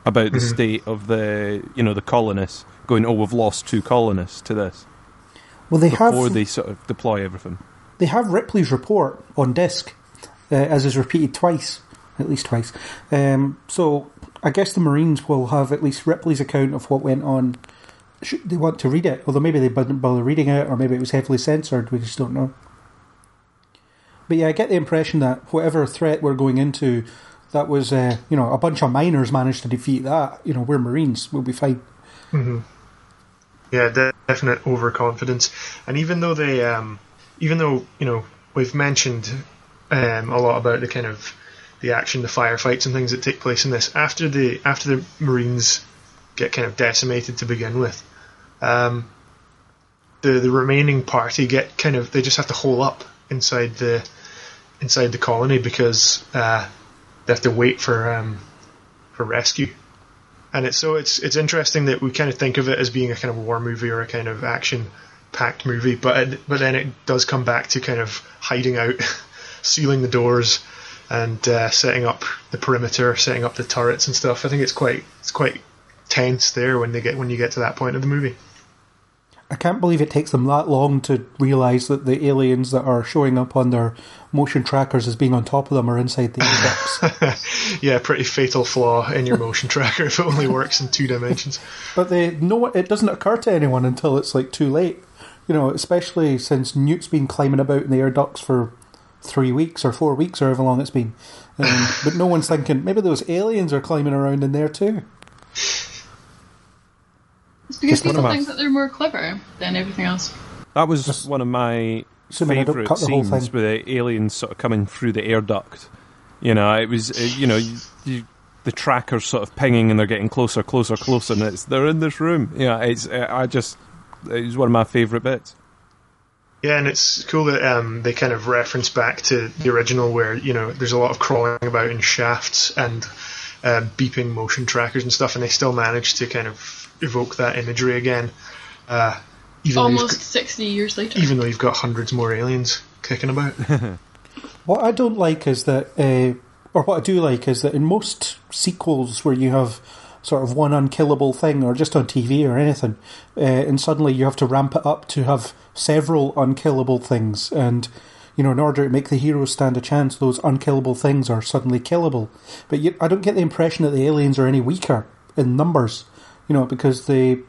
about the state of the, you know, the colonists, going, oh, we've lost two colonists to this, Well, they have before have they sort of deploy everything. they have Ripley's report on disc, uh, as is repeated twice, at least twice. Um, so I guess the Marines will have at least Ripley's account of what went on. Should they want to read it? Although maybe they didn't bother reading it, or maybe it was heavily censored. We just don't know. But yeah, I get the impression that whatever threat we're going into, that was uh, you know a bunch of miners managed to defeat that. You know, we're Marines, we'll be fine. Mm-hmm. Yeah, de- definite overconfidence. And even though they, um, even though you know we've mentioned um, a lot about the kind of the action, the firefights and things that take place in this, after the after the Marines get kind of decimated to begin with, um, the the remaining party get kind of they just have to hole up inside the inside the colony because uh, they have to wait for um, for rescue. And it's so it's it's interesting that we kind of think of it as being a kind of war movie or a kind of action packed movie, but it, but then it does come back to kind of hiding out, sealing the doors, and uh, setting up the perimeter, setting up the turrets and stuff. I think it's quite it's quite tense there when they get when you get to that point of the movie. I can't believe it takes them that long to realise that the aliens that are showing up on their motion trackers as being on top of them are inside the air ducts. yeah, pretty fatal flaw in your motion tracker if it only works in two dimensions. But they no, it doesn't occur to anyone until it's like too late. You know, especially since Newt's been climbing about in the air ducts for three weeks or four weeks or however long it's been. Um, but no one's thinking maybe those aliens are climbing around in there too. It's because Just one people of think that they're more clever than everything else. That was one of my Assuming I don't favourite cut the whole scenes thing. with the aliens sort of coming through the air duct. You know, it was, uh, you know, you, you, the tracker's sort of pinging and they're getting closer, closer, closer, and it's they're in this room. Yeah, it's uh, I just it was one of my favourite bits. Yeah, and it's cool that um, they kind of reference back to the original, where you know there's a lot of crawling about in shafts and uh, beeping motion trackers and stuff, and they still manage to kind of evoke that imagery again. Uh, even Almost got- 60 years later. even though you've got hundreds more aliens kicking about. What I don't like is that, uh, or what I do like is that in most sequels where you have sort of one unkillable thing, or just on TV or anything, uh, and suddenly you have to ramp it up to have several unkillable things, and you know, in order to make the heroes stand a chance, those unkillable things are suddenly killable. But you, I don't get the impression that the aliens are any weaker in numbers, you know, because they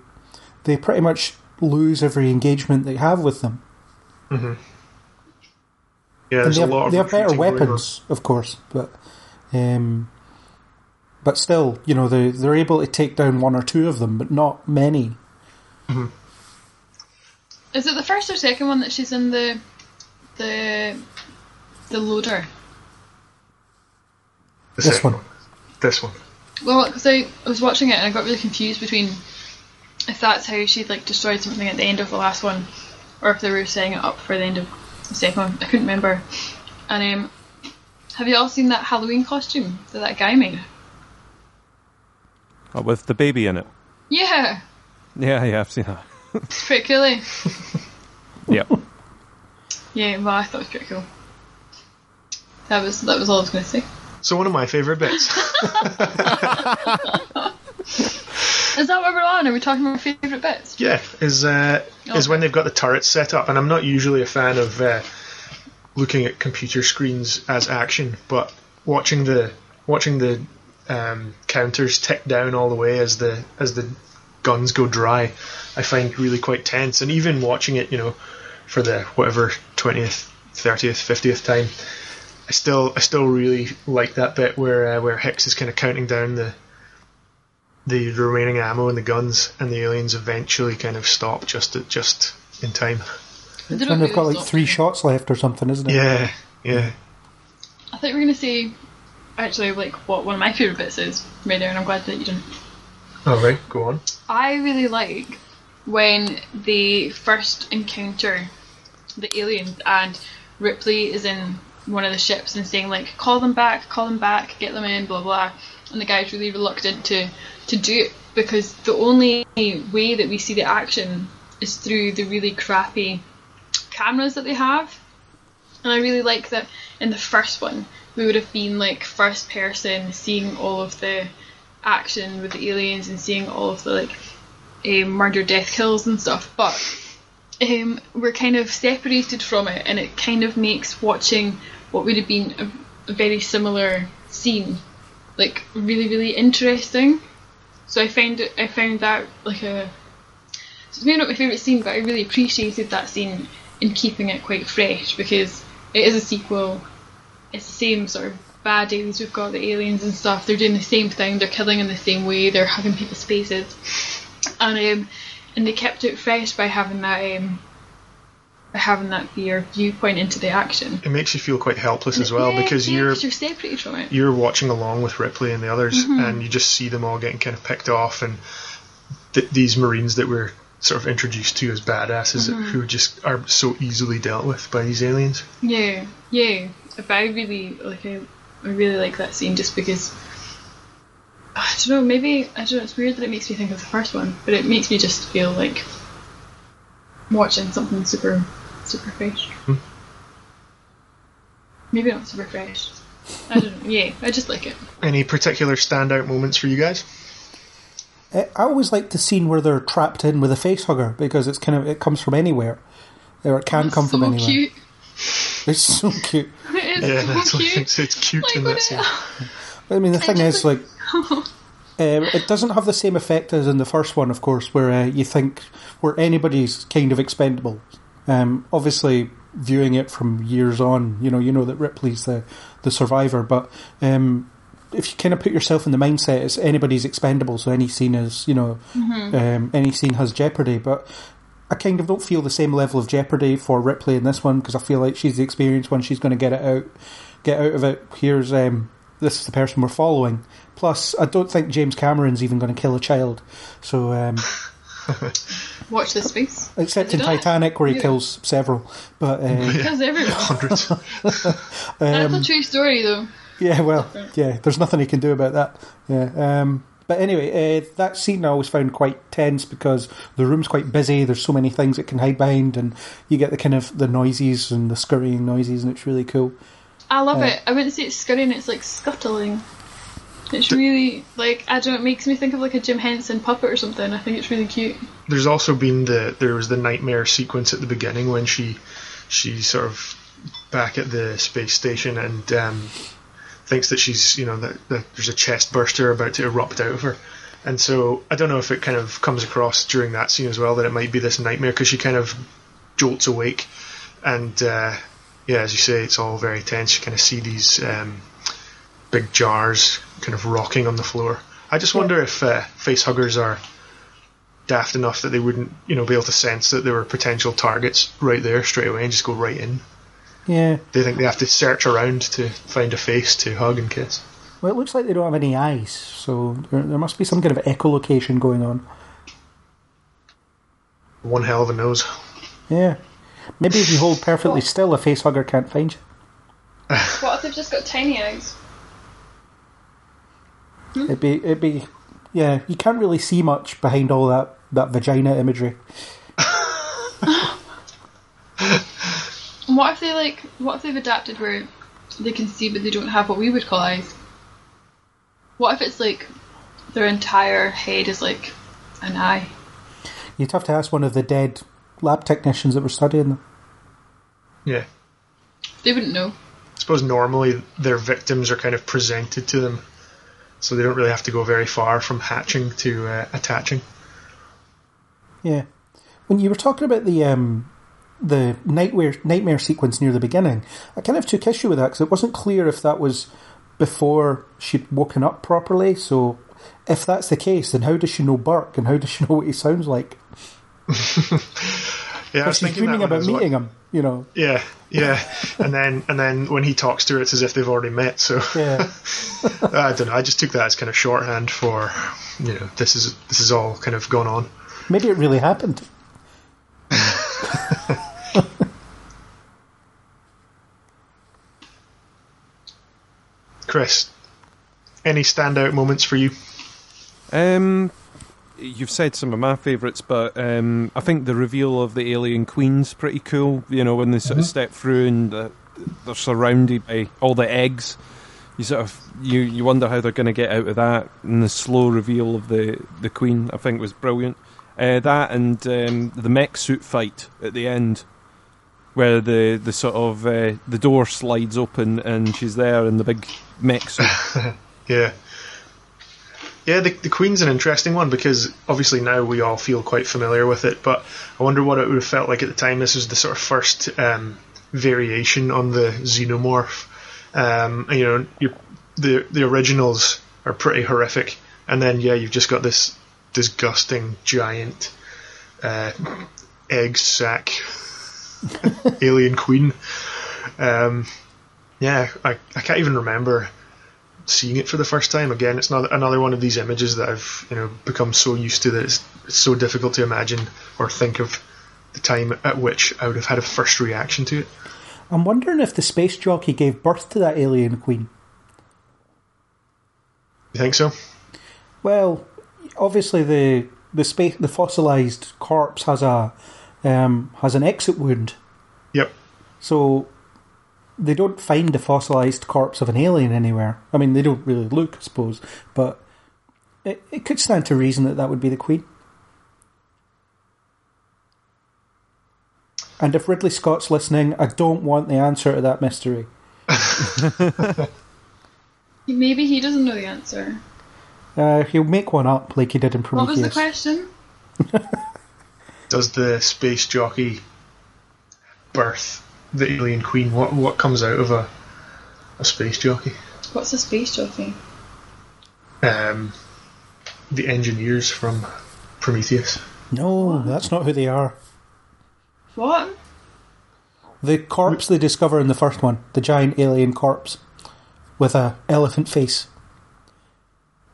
they pretty much lose every engagement they have with them. Yeah, there's they a have, lot of they have better recruiting going on. weapons, of course, but um, but still, you know, they they're able to take down one or two of them, but not many. Is it the first or second one that she's in the the the loader? The This second one. This one. Well, because I, I was watching it and I got really confused between if that's how she'd like destroyed something at the end of the last one, or if they were setting it up for the end of the second one. I couldn't remember. And um, have you all seen that Halloween costume that that guy made? Uh, with the baby in it. Yeah, Yeah, yeah, I've seen that. it's pretty cool. eh? Yeah. Yeah, well, I thought it was pretty cool. That was that was all I was going to say. So one of my favourite bits. Is that what we're on? Are we talking about favourite bits? Yeah, is uh, is when they've got the turrets set up, and I'm not usually a fan of uh, looking at computer screens as action, but watching the watching the um, counters tick down all the way as the as the guns go dry, I find really quite tense. And even watching it, you know, for the whatever twentieth, thirtieth, fiftieth time, I still I still really like that bit where uh, where Hicks is kind of counting down the the remaining ammo and the guns, and the aliens eventually kind of stop just at, just in time. They When they've got like three shots left or something, isn't it? Yeah, yeah. I think we're going to say actually like what one of my favourite bits is right there, and I'm glad that you didn't. All right, go on. I really like when they first encounter the aliens and Ripley is in one of the ships and saying like, "Call them back, call them back, get them in," blah blah. And the guy's really reluctant to to do it because the only way that we see the action is through the really crappy cameras that they have. And I really like that in the first one we would have been like first person seeing all of the action with the aliens and seeing all of the like um, murder, death, kills and stuff. But um, we're kind of separated from it, and it kind of makes watching what would have been a, a very similar scene like really really interesting. So I found it, I found that like a it's maybe not my favourite scene, but I really appreciated that scene in keeping it quite fresh because it is a sequel. It's the same sort of bad aliens. We've got the aliens and stuff. They're doing the same thing. They're killing in the same way. They're having people's faces, and um, and they kept it fresh by having that um, by having that your viewpoint into the action. It makes you feel quite helpless as well Yeah, because yeah, you're you're separated from it. you're watching along with Ripley and the others, Mm-hmm. and you just see them all getting kind of picked off, and th- these Marines that we're sort of introduced to as badasses Mm-hmm. who just are so easily dealt with by these aliens. Yeah, yeah. But I really like I, I really like that scene just because I don't know, maybe I don't know, it's weird that it makes me think of the first one, but it makes me just feel like watching something super super fresh. Hmm. Maybe not super fresh. I don't know. Yeah, I just like it. Any particular standout moments for you guys? I always like the scene where they're trapped in with a face hugger because it's kind of it comes from anywhere, or it can come so from anywhere. cute. It's so cute. It is Yeah, so that's I cute. think. It's cute Like, in that scene. it- I mean, the thing is, like, um, it doesn't have the same effect as in the first one, of course, where uh, you think where anybody's kind of expendable. Um, obviously, viewing it from years on, you know, you know that Ripley's the the survivor, but um, if you kind of put yourself in the mindset, it's anybody's expendable, so any scene is, you know, um, any scene has jeopardy. But I kind of don't feel the same level of jeopardy for Ripley in this one because I feel like she's the experienced one. She's going to get it out, get out of it. Here's um, this is the person we're following. Plus, I don't think James Cameron's even going to kill a child. So, um, Watch this space. except in he it? Titanic where he Yeah. kills several. But uh, Kills everyone. Hundreds. That's a true story, though. Yeah, well, yeah, there's nothing he can do about that. Yeah. Um, but anyway, uh, that scene I always found quite tense because the room's quite busy. There's so many things it can hide behind, and you get the kind of the noises and the scurrying noises, and it's really cool. I love Uh, it. I wouldn't say it's scurrying, it's like scuttling. It's really, like, I don't know, it makes me think of like a Jim Henson puppet or something. I think it's really cute. There's also been the there was the nightmare sequence at the beginning when she she's sort of back at the space station and um, thinks that she's you know that, that there's a chest burster about to erupt out of her. And so I don't know if it kind of comes across during that scene as well that it might be this nightmare because she kind of jolts awake and uh, yeah, as you say, it's all very tense. You kind of see these um, big jars kind of rocking on the floor. I just wonder if uh, face huggers are daft enough that they wouldn't, you know, be able to sense that there were potential targets right there straight away and just go right in. Yeah. They think they have to search around to find a face to hug and kiss. Well, it looks like they don't have any eyes, so there, there must be some kind of echolocation going on. One hell of a nose. Yeah. Maybe if you hold perfectly still, a face hugger can't find you. What if they've just got tiny eyes? Hmm? It'd be, it'd be, yeah. You can't really see much behind all that that vagina imagery. And what if they like, what if they've adapted where they can see but they don't have what we would call eyes? What if it's like their entire head is like an eye? You'd have to ask one of the dead lab technicians that were studying them. Yeah. They wouldn't know. I suppose normally their victims are kind of presented to them, so they don't really have to go very far from hatching to uh, attaching. Yeah. When you were talking about the um, the nightmare nightmare sequence near the beginning, I kind of took issue with that because it wasn't clear if that was before she'd woken up properly. So, if that's the case, then how does she know Burke and how does she know what he sounds like? Yeah, I was She's dreaming about meeting him. You know. Yeah, yeah, and then and then when he talks to her, it's as if they've already met. So Yeah. I don't know. I just took that as kind of shorthand for you know this is this is all kind of gone on. Maybe it really happened. Chris, any standout moments for you? Um, you've said some of my favourites, but um, I think the reveal of the alien queen's pretty cool. You know, when they sort of step through and uh, they're surrounded by all the eggs. You sort of you, you wonder how they're going to get out of that, and the slow reveal of the the queen I think was brilliant. Uh, that and um, the mech suit fight at the end, where the the sort of uh, the door slides open and she's there in the big mech. Yeah. Yeah, the, the Queen's an interesting one because obviously now we all feel quite familiar with it, but I wonder what it would have felt like at the time. This was the sort of first um, variation on the xenomorph. Um, and, you know, you the the originals are pretty horrific, and then yeah, you've just got this disgusting giant uh, egg sack alien queen. Um, yeah, I, I can't even remember seeing it for the first time. Again, it's not another one of these images that I've you know become so used to that it's, it's so difficult to imagine or think of the time at which I would have had a first reaction to it. I'm wondering if the space jockey gave birth to that alien queen. You think so? Well, obviously the the space the fossilized corpse has a um, has an exit wound, Yep. so they don't find the fossilized corpse of an alien anywhere. I mean, they don't really look, I suppose, but it, it could stand to reason that that would be the queen. And if Ridley Scott's listening, I don't want the answer to that mystery. Maybe he doesn't know the answer. Uh, he'll make one up like he did in Prometheus. What was the question? Does the space jockey birth the alien queen? What what comes out of a a space jockey? What's a space jockey? Um, the engineers from Prometheus. No, that's not who they are. What? The corpse they discover in the first one, the giant alien corpse with a elephant face.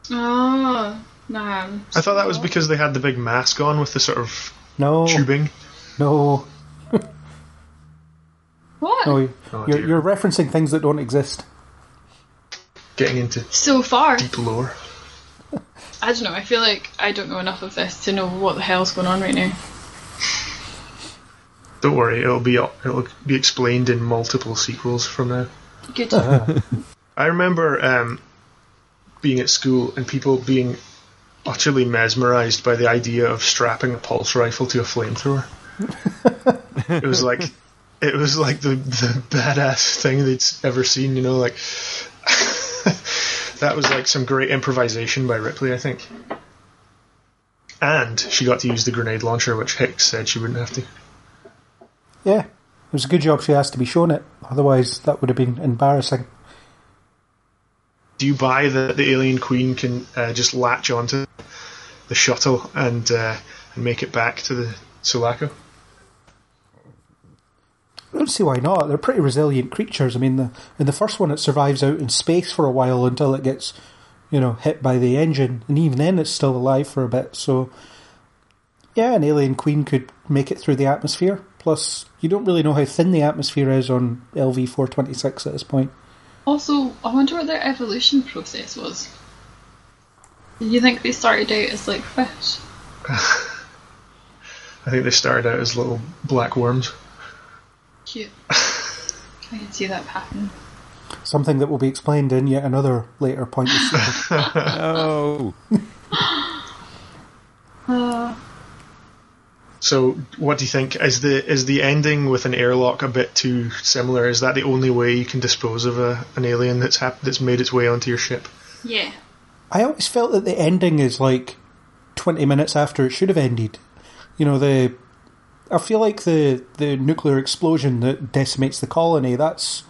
Oh, nah. I thought that was because they had the big mask on with the sort of No, tubing. no, What? no. Oh, you're, dear. you're referencing things that don't exist. Getting into So far, deep lore. I don't know. I feel like I don't know enough of this to know what the hell's going on right now. Don't worry, it'll be it'll be explained in multiple sequels from now. Good. I remember um, being at school and people being utterly mesmerized by the idea of strapping a pulse rifle to a flamethrower. it was like it was like the the badass thing they'd ever seen. You know, like that was like some great improvisation by Ripley, I think. And she got to use the grenade launcher, which Hicks said she wouldn't have to. Yeah, it was a good job she asked to be shown it. Otherwise, that would have been embarrassing. Do you buy that the alien queen can uh, just latch onto the shuttle and uh, and make it back to the Sulaco? I don't see why not. They're pretty resilient creatures. I mean, the in the first one, it survives out in space for a while until it gets, you know, hit by the engine, and even then, it's still alive for a bit. So, yeah, an alien queen could make it through the atmosphere. Plus, you don't really know how thin the atmosphere is on LV four twenty six at this point. Also, I wonder what their evolution process was. Do you think they started out as like fish? I think they started out as little black worms. Cute. I can see that happening. Something that will be explained in yet another later point. Oh, Uh, So, what do you think? Is the is the ending with an airlock a bit too similar? Is that the only way you can dispose of a, an alien that's hap- that's made its way onto your ship? yeah. I always felt that the ending is like twenty minutes after it should have ended. You know, the I feel like the the nuclear explosion that decimates the colony. That's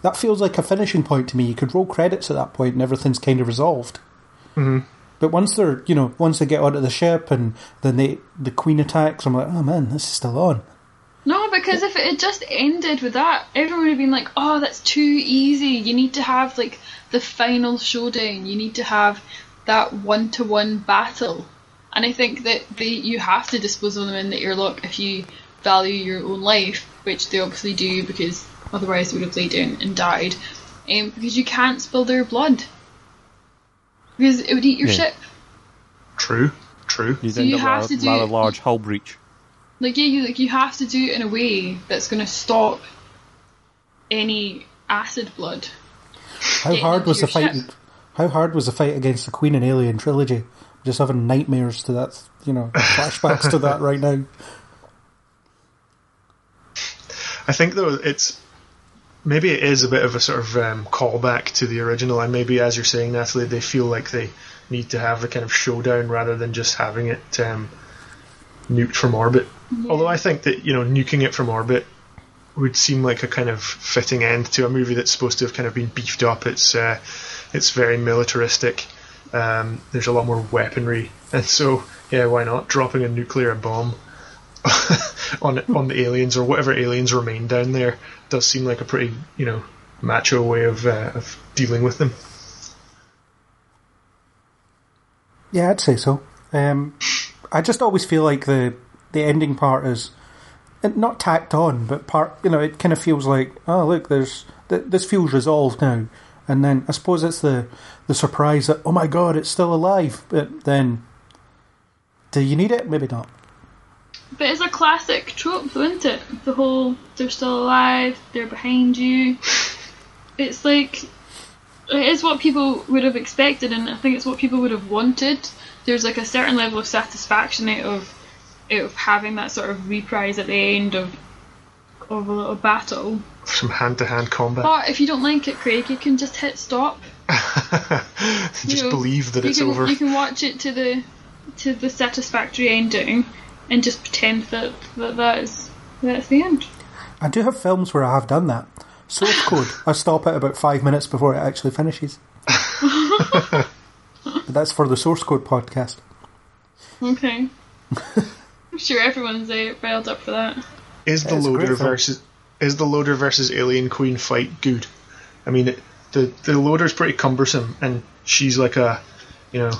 that feels like a finishing point to me. You could roll credits at that point, and everything's kind of resolved. Mm-hmm. But once they're you know once they get onto the ship and then they the Queen attacks, I'm like, oh man, this is still on. No, because if it had just ended with that, everyone would have been like, "Oh, that's too easy. You need to have like the final showdown. You need to have that one-to-one battle." And I think that they you have to dispose of them in the airlock if you value your own life, which they obviously do because otherwise they would have laid down and died. Um, because you can't spill their blood because it would eat your Yeah. ship. True, true. you'd So end you up have with to do rather it- large hull breach. Like yeah, you like you have to do it in a way that's going to stop any acid blood. How hard was the your fight? ship. How hard was the fight against the Queen and Alien trilogy? Just having nightmares to that, you know, flashbacks to that right now. I think though it's maybe it is a bit of a sort of um, callback to the original, and maybe as you're saying, Natalie, they feel like they need to have a kind of showdown rather than just having it um, nuked from orbit. Although I think that you know nuking it from orbit would seem like a kind of fitting end to a movie that's supposed to have kind of been beefed up. It's uh, it's very militaristic. Um, there's a lot more weaponry, and so yeah, why not dropping a nuclear bomb on on the aliens or whatever aliens remain down there does seem like a pretty you know macho way of uh, of dealing with them. Yeah, I'd say so. Um, I just always feel like the the ending part is not tacked on, but part you know it kind of feels like oh look, there's th- this feels resolved now, and then I suppose it's the the surprise that oh my god, it's still alive. But then, do you need it? Maybe not. But it's a classic trope, though, isn't it? The whole they're still alive, they're behind you. It's like it is what people would have expected, and I think it's what people would have wanted. There's like a certain level of satisfaction out of out of having that sort of reprise at the end of of a little battle. Some hand to hand combat. But if you don't like it, Craig, you can just hit stop. Just you know, believe that it's can, over. You can watch it to the to the satisfactory ending, and just pretend that that, that is that's the end. I do have films where I have done that. Source code, I stop at about five minutes before it actually finishes. but that's for the source code podcast. Okay. I'm sure everyone's uh, riled up for that. is the It's a loader film. versus is the loader versus alien queen fight good? I mean, it, the the loader's pretty cumbersome, and she's like a, you know,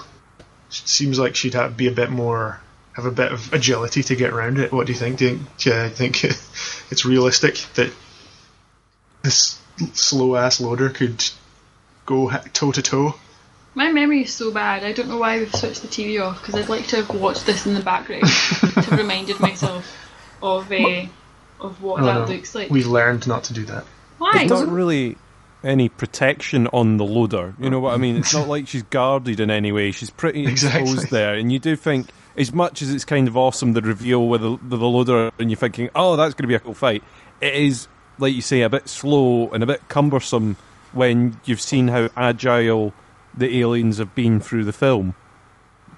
seems like she'd have be a bit more have a bit of agility to get around it. What do you think? Do you think, do you think it's realistic that this slow ass loader could go toe to toe? My memory is so bad. I don't know why we've switched the TV off because I'd like to have watched this in the background to have reminded myself of uh, of what Oh, that no. looks like. We've learned not to do that. Why? There's not really any protection on the loader. You know what I mean? It's not like she's guarded in any way. She's pretty Exactly. exposed there, and you do think, as much as it's kind of awesome the reveal with the, the loader, and you're thinking, oh, that's going to be a cool fight. It is, like you say, a bit slow and a bit cumbersome when you've seen how agile the aliens have been through the film.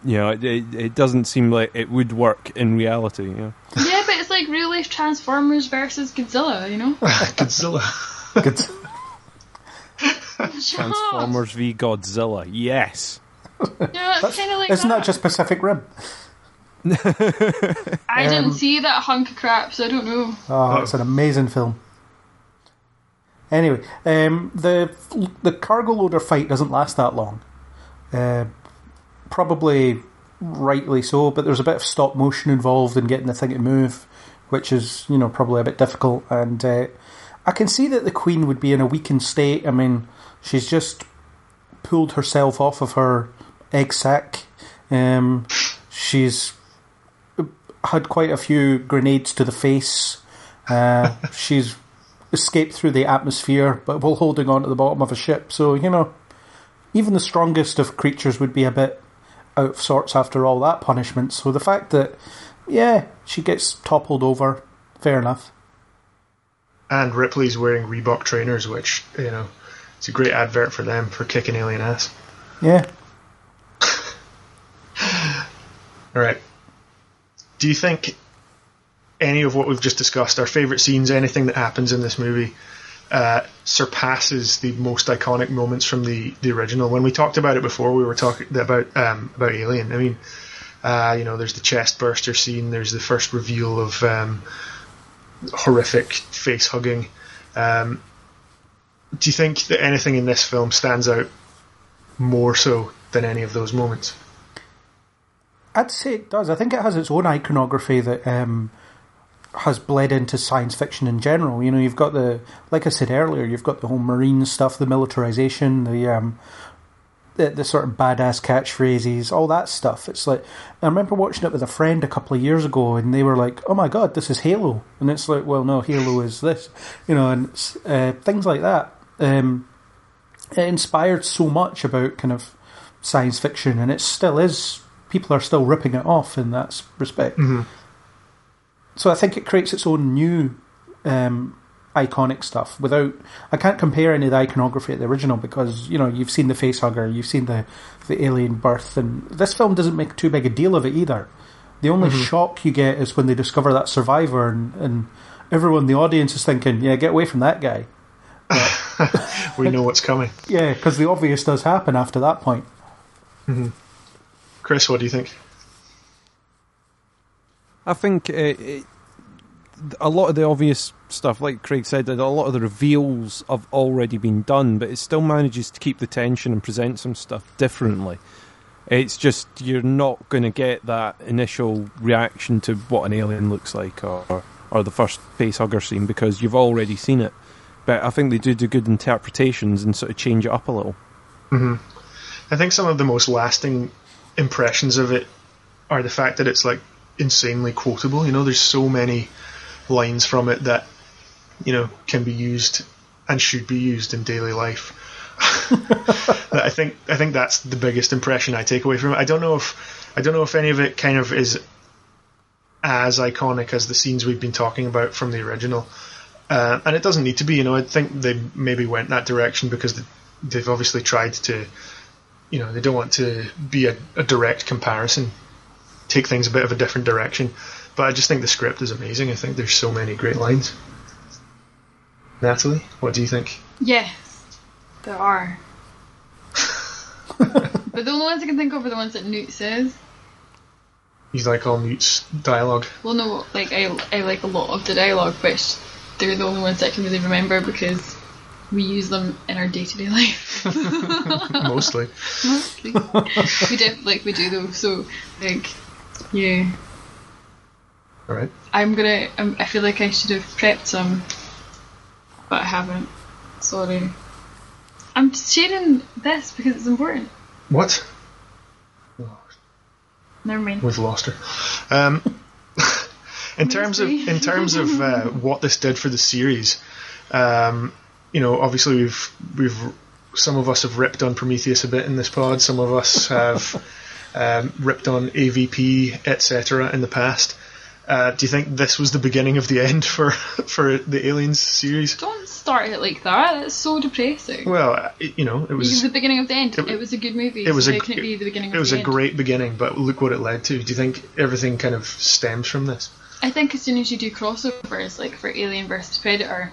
You know, it, it, it doesn't seem like it would work in reality. You know? Yeah, but it's like real life Transformers versus Godzilla, you know? Godzilla. Good. Transformers v Godzilla. Yes. Yeah, it's kind of like Isn't that. that just Pacific Rim? I um, didn't see that hunk of crap, so I don't know. Oh, it's an amazing film. Anyway, um, the the cargo loader fight doesn't last that long. Uh, probably rightly so, but there's a bit of stop motion involved in getting the thing to move, which is you know probably a bit difficult. And uh, I can see that the Queen would be in a weakened state. I mean, she's just pulled herself off of her egg sac. Um, she's had quite a few grenades to the face. Uh, she's escaped through the atmosphere, but while holding on to the bottom of a ship. So you know, even the strongest of creatures would be a bit out of sorts after all that punishment. So the fact that, yeah, she gets toppled over, fair enough. And Ripley's wearing Reebok trainers, which you know, it's a great advert for them for kicking alien ass. Yeah, All right. Do you think any of what we've just discussed, our favorite scenes, anything that happens in this movie, uh, surpasses the most iconic moments from the, the original? When we talked about it before, we were talking about um, about Alien. I mean, uh, you know, there's the chest burster scene. There's the first reveal of um, horrific face hugging. Um, do you think that anything in this film stands out more so than any of those moments? I'd say it does. I think it has its own iconography that um, has bled into science fiction in general. You know, you've got the, like I said earlier, you've got the whole marine stuff, the militarization, the um, the, the sort of badass catchphrases, all that stuff. It's like I remember watching it with a friend a couple of years ago, and they were like, "Oh my god, this is Halo," and it's like, "Well, no, Halo is this," you know, and uh, things like that. Um, it inspired so much about kind of science fiction, and it still is. People are still ripping it off in that respect. Mm-hmm. So I think it creates its own new um, iconic stuff. Without, I can't compare any of the iconography at the original because you know you've seen the facehugger, you've seen the the alien birth, and this film doesn't make too big a deal of it either. The only mm-hmm. shock you get is when they discover that survivor, and, and everyone in the audience is thinking, "Yeah, get away from that guy." We know what's coming. Yeah, because the obvious does happen after that point. Mm-hmm. Chris, what do you think? I think uh, it, a lot of the obvious stuff, like Craig said, that a lot of the reveals have already been done, but it still manages to keep the tension and present some stuff differently. It's just you're not going to get that initial reaction to what an alien looks like, or or the first face hugger scene because you've already seen it. But I think they do do good interpretations and sort of change it up a little. I think some of the most lasting impressions of it are the fact that it's like insanely quotable. You know, there's so many lines from it that you know can be used and should be used in daily life. I think I think that's the biggest impression I take away from it. I don't know if I don't know if any of it kind of is as iconic as the scenes we've been talking about from the original. Uh, and it doesn't need to be, you know. I think they maybe went that direction because they've obviously tried to, you know, they don't want to be a, a direct comparison, take things a bit of a different direction. But I just think the script is amazing. I think there's so many great lines. Natalie, what do you think? Yes, there are. but the only ones I can think of are the ones that Newt says. He's like all Newt's dialogue? Well, no, like I, I like a lot of the dialogue, but they're the only ones I can really remember because we use them in our day to day life. Mostly. Mostly. we do like we do though, so like yeah. All right. I'm gonna. I'm, I feel like I should have prepped some, but I haven't. Sorry. I'm sharing this because it's important. What? Never mind. We've lost her. Um, in terms of in terms of uh, what this did for the series, um, you know, obviously we've we've some of us have ripped on Prometheus a bit in this pod. Some of us have um, ripped on AVP, etc. in the past. Uh, do you think this was the beginning of the end for for the Aliens series? Don't start it like that. That's so depressing. Well, it, you know, it It was was the beginning of the end. it- It, was a good movie. it was so a can it be the beginning it was a end? great beginning, but look what it led to. Do you think everything kind of stems from this? I think as soon as you do crossovers, like for Alien versus Predator,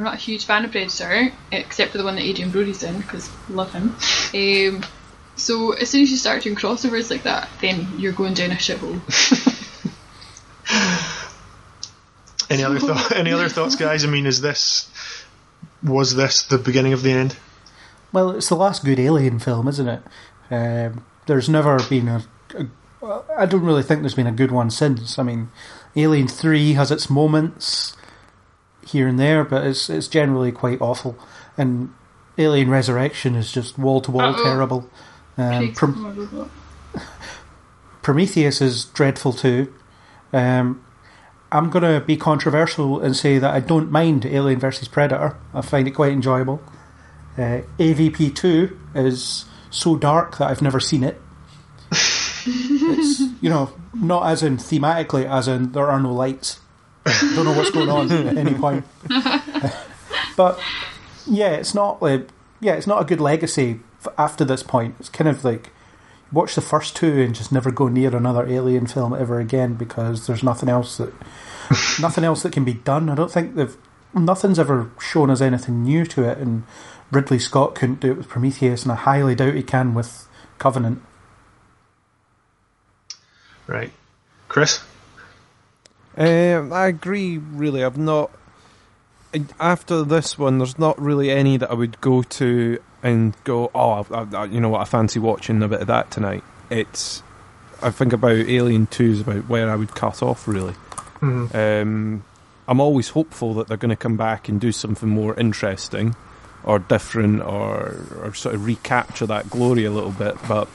I'm not a huge fan of Predator, except for the one that Adrien Brody's in, because love him. Um, so as soon as you start doing crossovers like that, then you're going down a shithole. Any other thought? Any other thoughts, guys? I mean, is this was this the beginning of the end? Well, it's the last good Alien film, isn't it? Um, there's never been a, a. well, I don't really think there's been a good one since. I mean, Alien Three has its moments here and there, but it's it's generally quite awful. And Alien Resurrection is just wall to wall terrible. Um, Takes- Prom- my God. Prometheus is dreadful too. Um, I'm going to be controversial and say that I don't mind Alien versus Predator. I find it quite enjoyable. Uh, AVP two is so dark that I've never seen it. it's you know not as in thematically, as in there are no lights. don't know what's going on at any point. but yeah, it's not like yeah, it's not a good legacy after this point. It's kind of like watch the first two and just never go near another Alien film ever again because there's nothing else that nothing else that can be done. I don't think they've nothing's ever shown us anything new to it, and Ridley Scott couldn't do it with Prometheus, and I highly doubt he can with Covenant. Right, Chris. Um, I agree. Really, I've not. After this one, there's not really any that I would go to and go, oh, I, I, you know what, I fancy watching a bit of that tonight. It's, I think about Alien Two is about where I would cut off. Really, um, I'm always hopeful that they're going to come back and do something more interesting, or different, or or sort of recapture that glory a little bit. But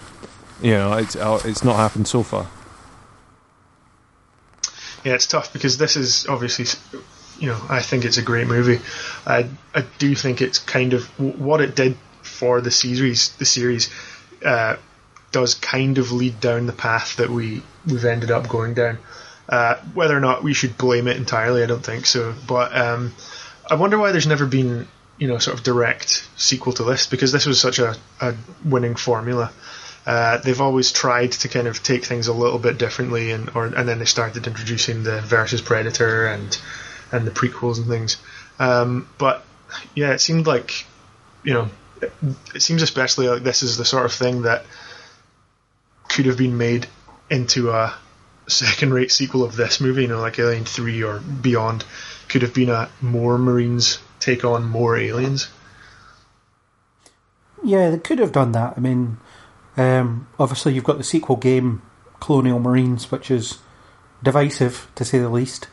you know, it's uh, it's not happened so far. Yeah, it's tough because this is obviously, you know, I think it's a great movie. I I do think it's kind of what it did for the series. The series uh, does kind of lead down the path that we we've ended up going down. Uh, whether or not we should blame it entirely, I don't think so. But um, I wonder why there's never been, you know, sort of direct sequel to this because this was such a, a winning formula. Uh, they've always tried to kind of take things a little bit differently, and or and then they started introducing the versus Predator and and the prequels and things. Um, but yeah, it seemed like you know, it, it seems especially like this is the sort of thing that could have been made into a second-rate sequel of this movie. You know, like Alien Three or beyond, could have been a more Marines take on more aliens. Yeah, they could have done that. I mean, um, obviously you've got the sequel game, Colonial Marines, which is divisive to say the least.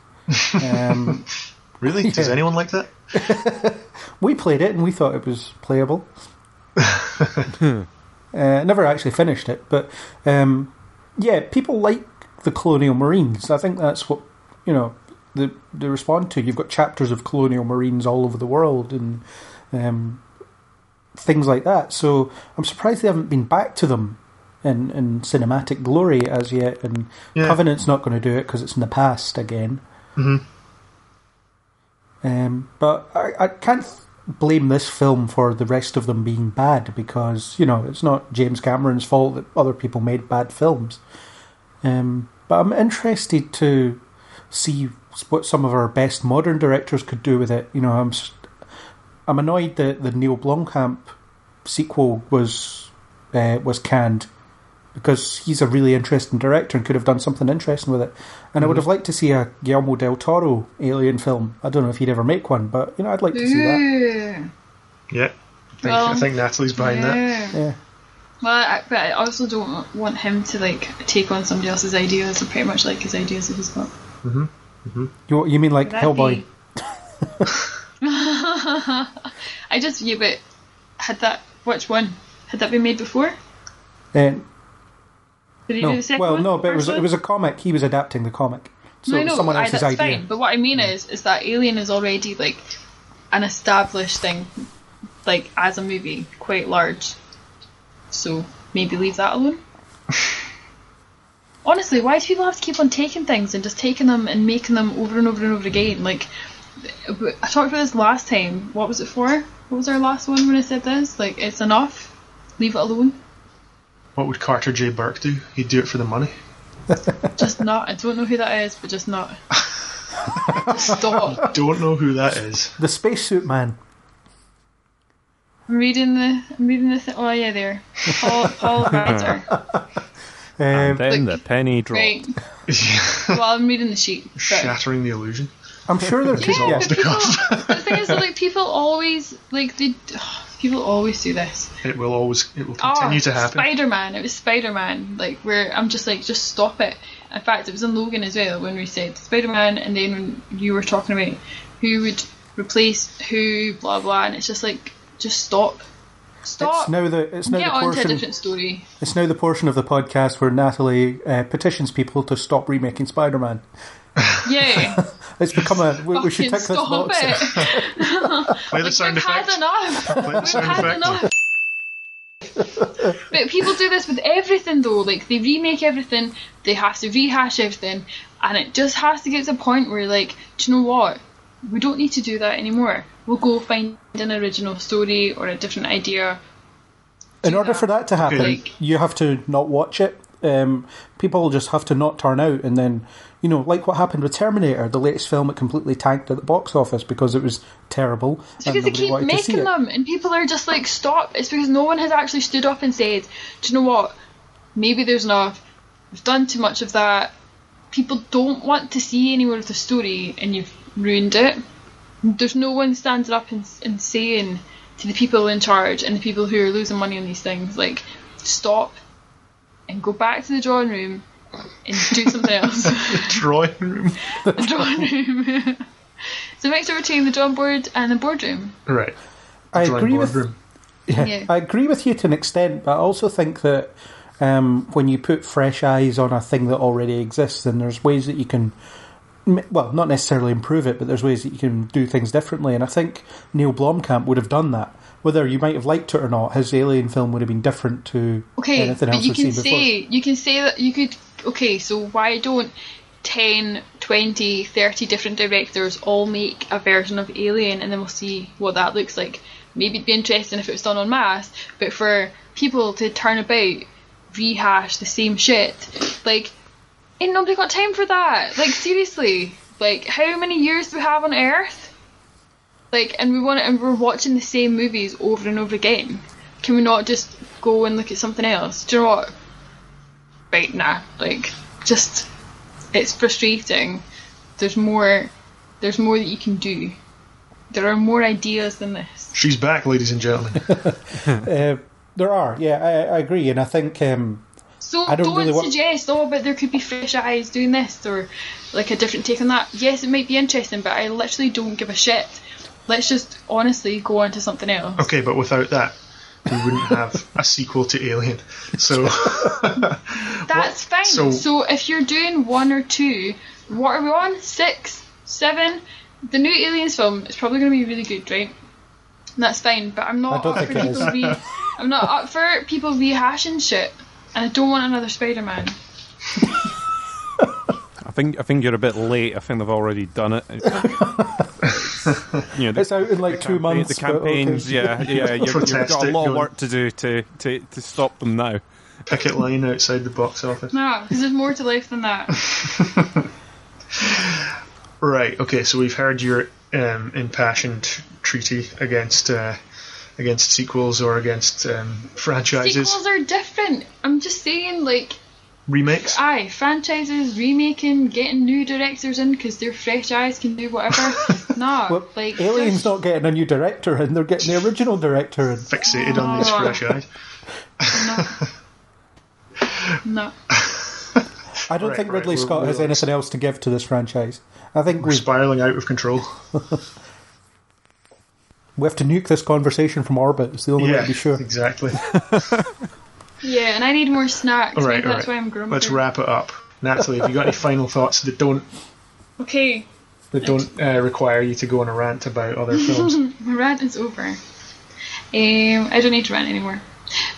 Um, Really? Does anyone like that? we played it and we thought it was playable. uh, never actually finished it, but um, yeah, people like the Colonial Marines. I think that's what you know they, they respond to. You've got chapters of Colonial Marines all over the world and um, things like that. So I'm surprised they haven't been back to them in, in cinematic glory as yet. And Yeah. Covenant's not going to do it because it's in the past again. Mhm. Um, but I, I can't blame this film for the rest of them being bad because you know it's not James Cameron's fault that other people made bad films. Um, but I'm interested to see what some of our best modern directors could do with it. You know, I'm I'm annoyed that the Neil Blomkamp sequel was uh, was canned because he's a really interesting director and could have done something interesting with it. And I would mm-hmm. have liked to see a Guillermo del Toro Alien film. I don't know if he'd ever make one, but you know, I'd like to see that. Yeah. I think, Well, I think Natalie's behind that. Yeah. Yeah. Well, I, but I also don't want him to like take on somebody else's ideas. I pretty much like his ideas that he's got. You you mean like That'd Hellboy? be- I just yeah, but had that which one had that been made before? Uh, Did he no, do the second well, one? no, but it was First it was a comic. He was adapting the comic, so No, no, someone else's that's idea. fine. But what I mean is, is that Alien is already like an established thing, like as a movie, quite large. So maybe leave that alone. Honestly, why do people have to keep on taking things and just taking them and making them over and over and over again? Like, I talked about this last time. What was it for? What was our last one when I said this? Like, it's enough. Leave it alone. What would Carter J. Burke do? He'd do it for the money. Just not. I don't know who that is, but just not. Stop. I Don't know who that is. The spacesuit man. I'm reading the. I'm reading the. Th- oh yeah, there. Paul Paul Reiser. Um, then Like, the penny dropped. Right. Well, I'm reading the sheet. But Shattering the illusion. I'm sure there could yeah, yeah. but people. the thing is, that, like people always like they. People always do this. It will always, it will continue to happen. Spider Man. It was Spider Man. Like where I'm just like, just stop it. In fact, it was in Logan as well when we said Spider Man, and then when you were talking about who would replace who, blah blah, and it's just like, just stop. Stop. It's now the it's now Get the on a portion. different story. It's now the portion of the podcast where Natalie uh, petitions people to stop remaking Spider-Man. Yeah. It's become a. We, we should Fucking tick this stop box. it. Play the sound We've effect. had enough. Play the We've sound had effect. enough. but people do this with everything though. Like they remake everything, they have to rehash everything, and it just has to get to a point where like, do you know what? We don't need to do that anymore. We'll go find an original story or a different idea. In order for that to happen, Like- you have to not watch it. Um, people just have to not turn out, and then you know, like what happened with Terminator, the latest film, it completely tanked at the box office because it was terrible. It's because they keep wanted to see making them, and people are just like, stop. It's because no one has actually stood up and said, do you know what? Maybe there's enough. We've done too much of that. People don't want to see any more of the story, and you've ruined it. There's no one standing up and, and saying to the people in charge and the people who are losing money on these things, like, stop and go back to the drawing room and do something else. the Drawing room. the drawing room. so mix between the drawing board and the boardroom. Right. I agree with boardroom. Yeah, Yeah. I agree with you to an extent, but I also think that um, when you put fresh eyes on a thing that already exists, then there's ways that you can, m- well, not necessarily improve it, but there's ways that you can do things differently. And I think Neil Blomkamp would have done that. Whether you might have liked it or not, his Alien film would have been different to Okay, anything but else you we've can seen before. say you can say that you could. Okay, so why don't 10, 20, 30 different directors all make a version of Alien, and then we'll see what that looks like. Maybe it'd be interesting if it was done en masse, but for people to turn about, rehash the same shit, like, ain't nobody got time for that. Like seriously, like how many years do we have on Earth? Like, and we want it, and we're watching the same movies over and over again. Can we not just go and look at something else? Do you know what? Right, nah. Like, just it's frustrating. There's more. There's more that you can do. There are more ideas than this. She's back, ladies and gentlemen. Uh, there are, yeah, I, I agree, and I think um, So I don't don't, really want- suggest, oh, but there could be fresh eyes doing this or like a different take on that. Yes, it might be interesting, but I literally don't give a shit. Let's just honestly go on to something else. Okay, but without that, we wouldn't have a sequel to Alien. So, That's fine. so- So, if you're doing one or two, what are we on? Six, seven. The new Aliens film is probably going to be really good, right? And that's fine. But I'm not up for people re- I'm not up for people rehashing shit, and I don't want another Spider-Man. I think I think you're a bit late. I think they've already done it. you know, the, it's out in like two campaign- months. the but okay. campaigns, yeah, yeah, you're, you've got a lot of work to do to, to, to stop them now. picket line outside the box office. No, because there's more to life than that. Right. Okay. So we've heard your um, impassioned treaty against uh, against sequels or against um, franchises. Sequels are different. different. I'm just saying, like, Remakes. aye, franchises remaking, getting new directors in because their fresh eyes can do whatever. no, Well, like Alien's just- not getting a new director in, they're getting the original director in. Fixated on these fresh eyes. no. I don't Right, think right, Ridley we'll- Scott has we'll- anything else to give to this franchise. I think We're we spiraling out of control. we have to nuke this conversation from orbit. It's the only way to be sure. exactly. Yeah, and I need more snacks. All right, all that's right. why I'm grumpy. Let's wrap it up. Natalie, have you got any final thoughts that don't Okay, that don't uh, require you to go on a rant about other films? my rant is over. Um, I don't need to rant anymore.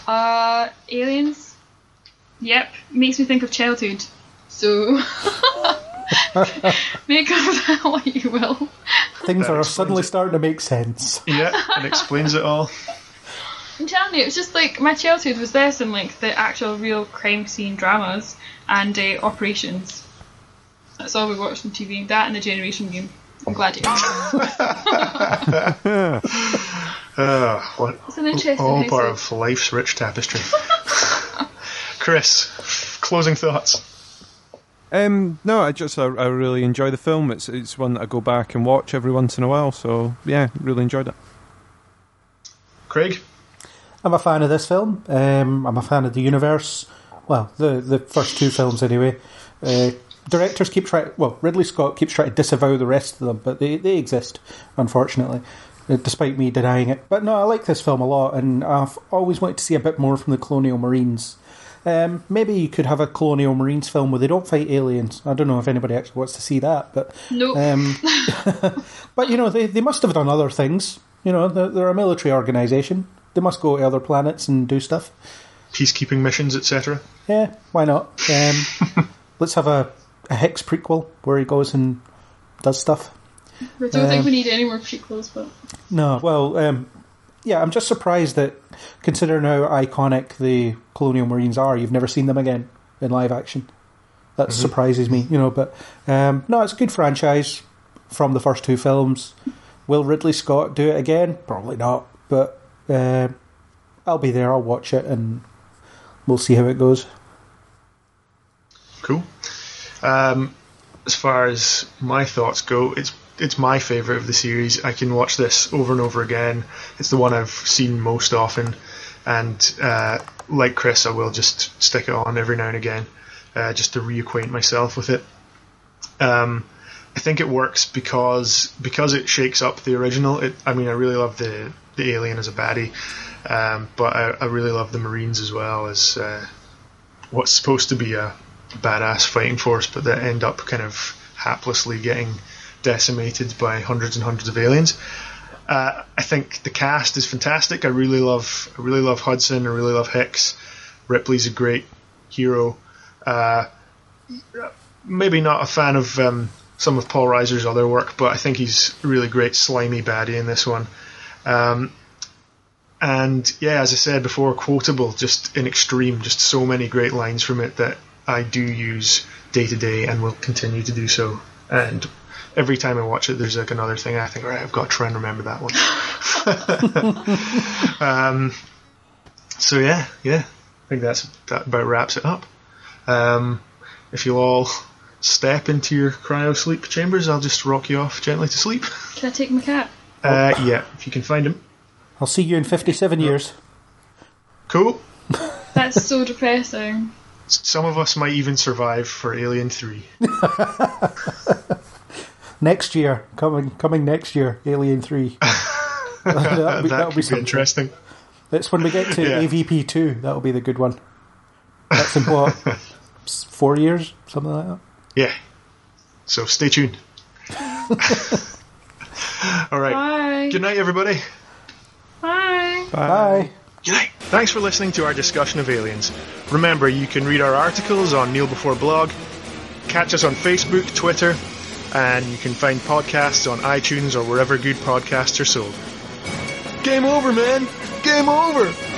Uh, aliens. Yep, makes me think of childhood. So make of that what you will. Things That are suddenly it. starting to make sense. yeah, it explains it all. I'm telling you, it was just like my childhood was this and like the actual real crime scene dramas and uh, operations. That's all we watched on TV. That and the Generation Game. I'm glad you. Uh, what It's an interesting all part of life's rich tapestry. Chris, closing thoughts. Um, no, I just I, I really enjoy the film. It's it's one that I go back and watch every once in a while. So yeah, really enjoyed it. Craig, I'm a fan of this film. Um, I'm a fan of the universe. Well, the the first two films anyway. Uh, directors keep trying. Well, Ridley Scott keeps trying to disavow the rest of them, but they they exist, unfortunately, uh, despite me denying it. But no, I like this film a lot, and I've always wanted to see a bit more from the Colonial Marines. Um, maybe you could have a Colonial Marines film where they don't fight aliens. I don't know if anybody actually wants to see that, but Nope. um, but you know, they they must have done other things. You know, they're, they're a military organisation. They must go to other planets and do stuff. peacekeeping missions, etc. Yeah, why not? Um, let's have a, a Hicks prequel where he goes and does stuff. I don't think um, we need any more prequels, but No, well, um, yeah, I'm just surprised that, considering how iconic the Colonial Marines are, you've never seen them again in live action. That surprises me, you know. But um, no, it's a good franchise from the first two films. Will Ridley Scott do it again? Probably not, but uh, I'll be there. I'll watch it, and we'll see how it goes. Cool. Um, as far as my thoughts go, it's it's my favourite of the series. I can watch this over and over again. It's the one I've seen most often, and uh, like Chris, I will just stick it on every now and again, uh, just to reacquaint myself with it. Um, I think it works because because it shakes up the original. It, I mean, I really love the the alien as a baddie, um, but I, I really love the Marines as well as uh, what's supposed to be a badass fighting force, but that end up kind of haplessly getting decimated by hundreds and hundreds of aliens. Uh, I think the cast is fantastic. I really love, I really love Hudson. I really love Hicks. Ripley's a great hero. Uh, maybe not a fan of um, some of Paul Reiser's other work, but I think he's a really great slimy baddie in this one. Um, and yeah, as I said before, quotable, just in extreme, just so many great lines from it that I do use day to day and will continue to do so. And every time I watch it, there's like another thing I think, right, I've got to try and remember that one. um, so yeah, yeah, I think that's that about wraps it up. Um, if you'll all step into your cryo sleep chambers, I'll just rock you off gently to sleep. can I take my cat? Uh, yeah, if you can find him. I'll see you in 57 years. Cool. That's so depressing. Some of us might even survive for Alien 3. Next year, coming coming next year, Alien 3. that'll be, that that'll could be be interesting. That's when we get to Yeah. AVP 2. That'll be the good one. That's in what? four years? Something like that? Yeah. So stay tuned. All right. Bye. Good night, everybody. Bye. Bye. Good night. Thanks for listening to our discussion of aliens. Remember, you can read our articles on Kneel Before Blog, catch us on Facebook, Twitter, and you can find podcasts on iTunes or wherever good podcasts are sold. Game over, man! Game over!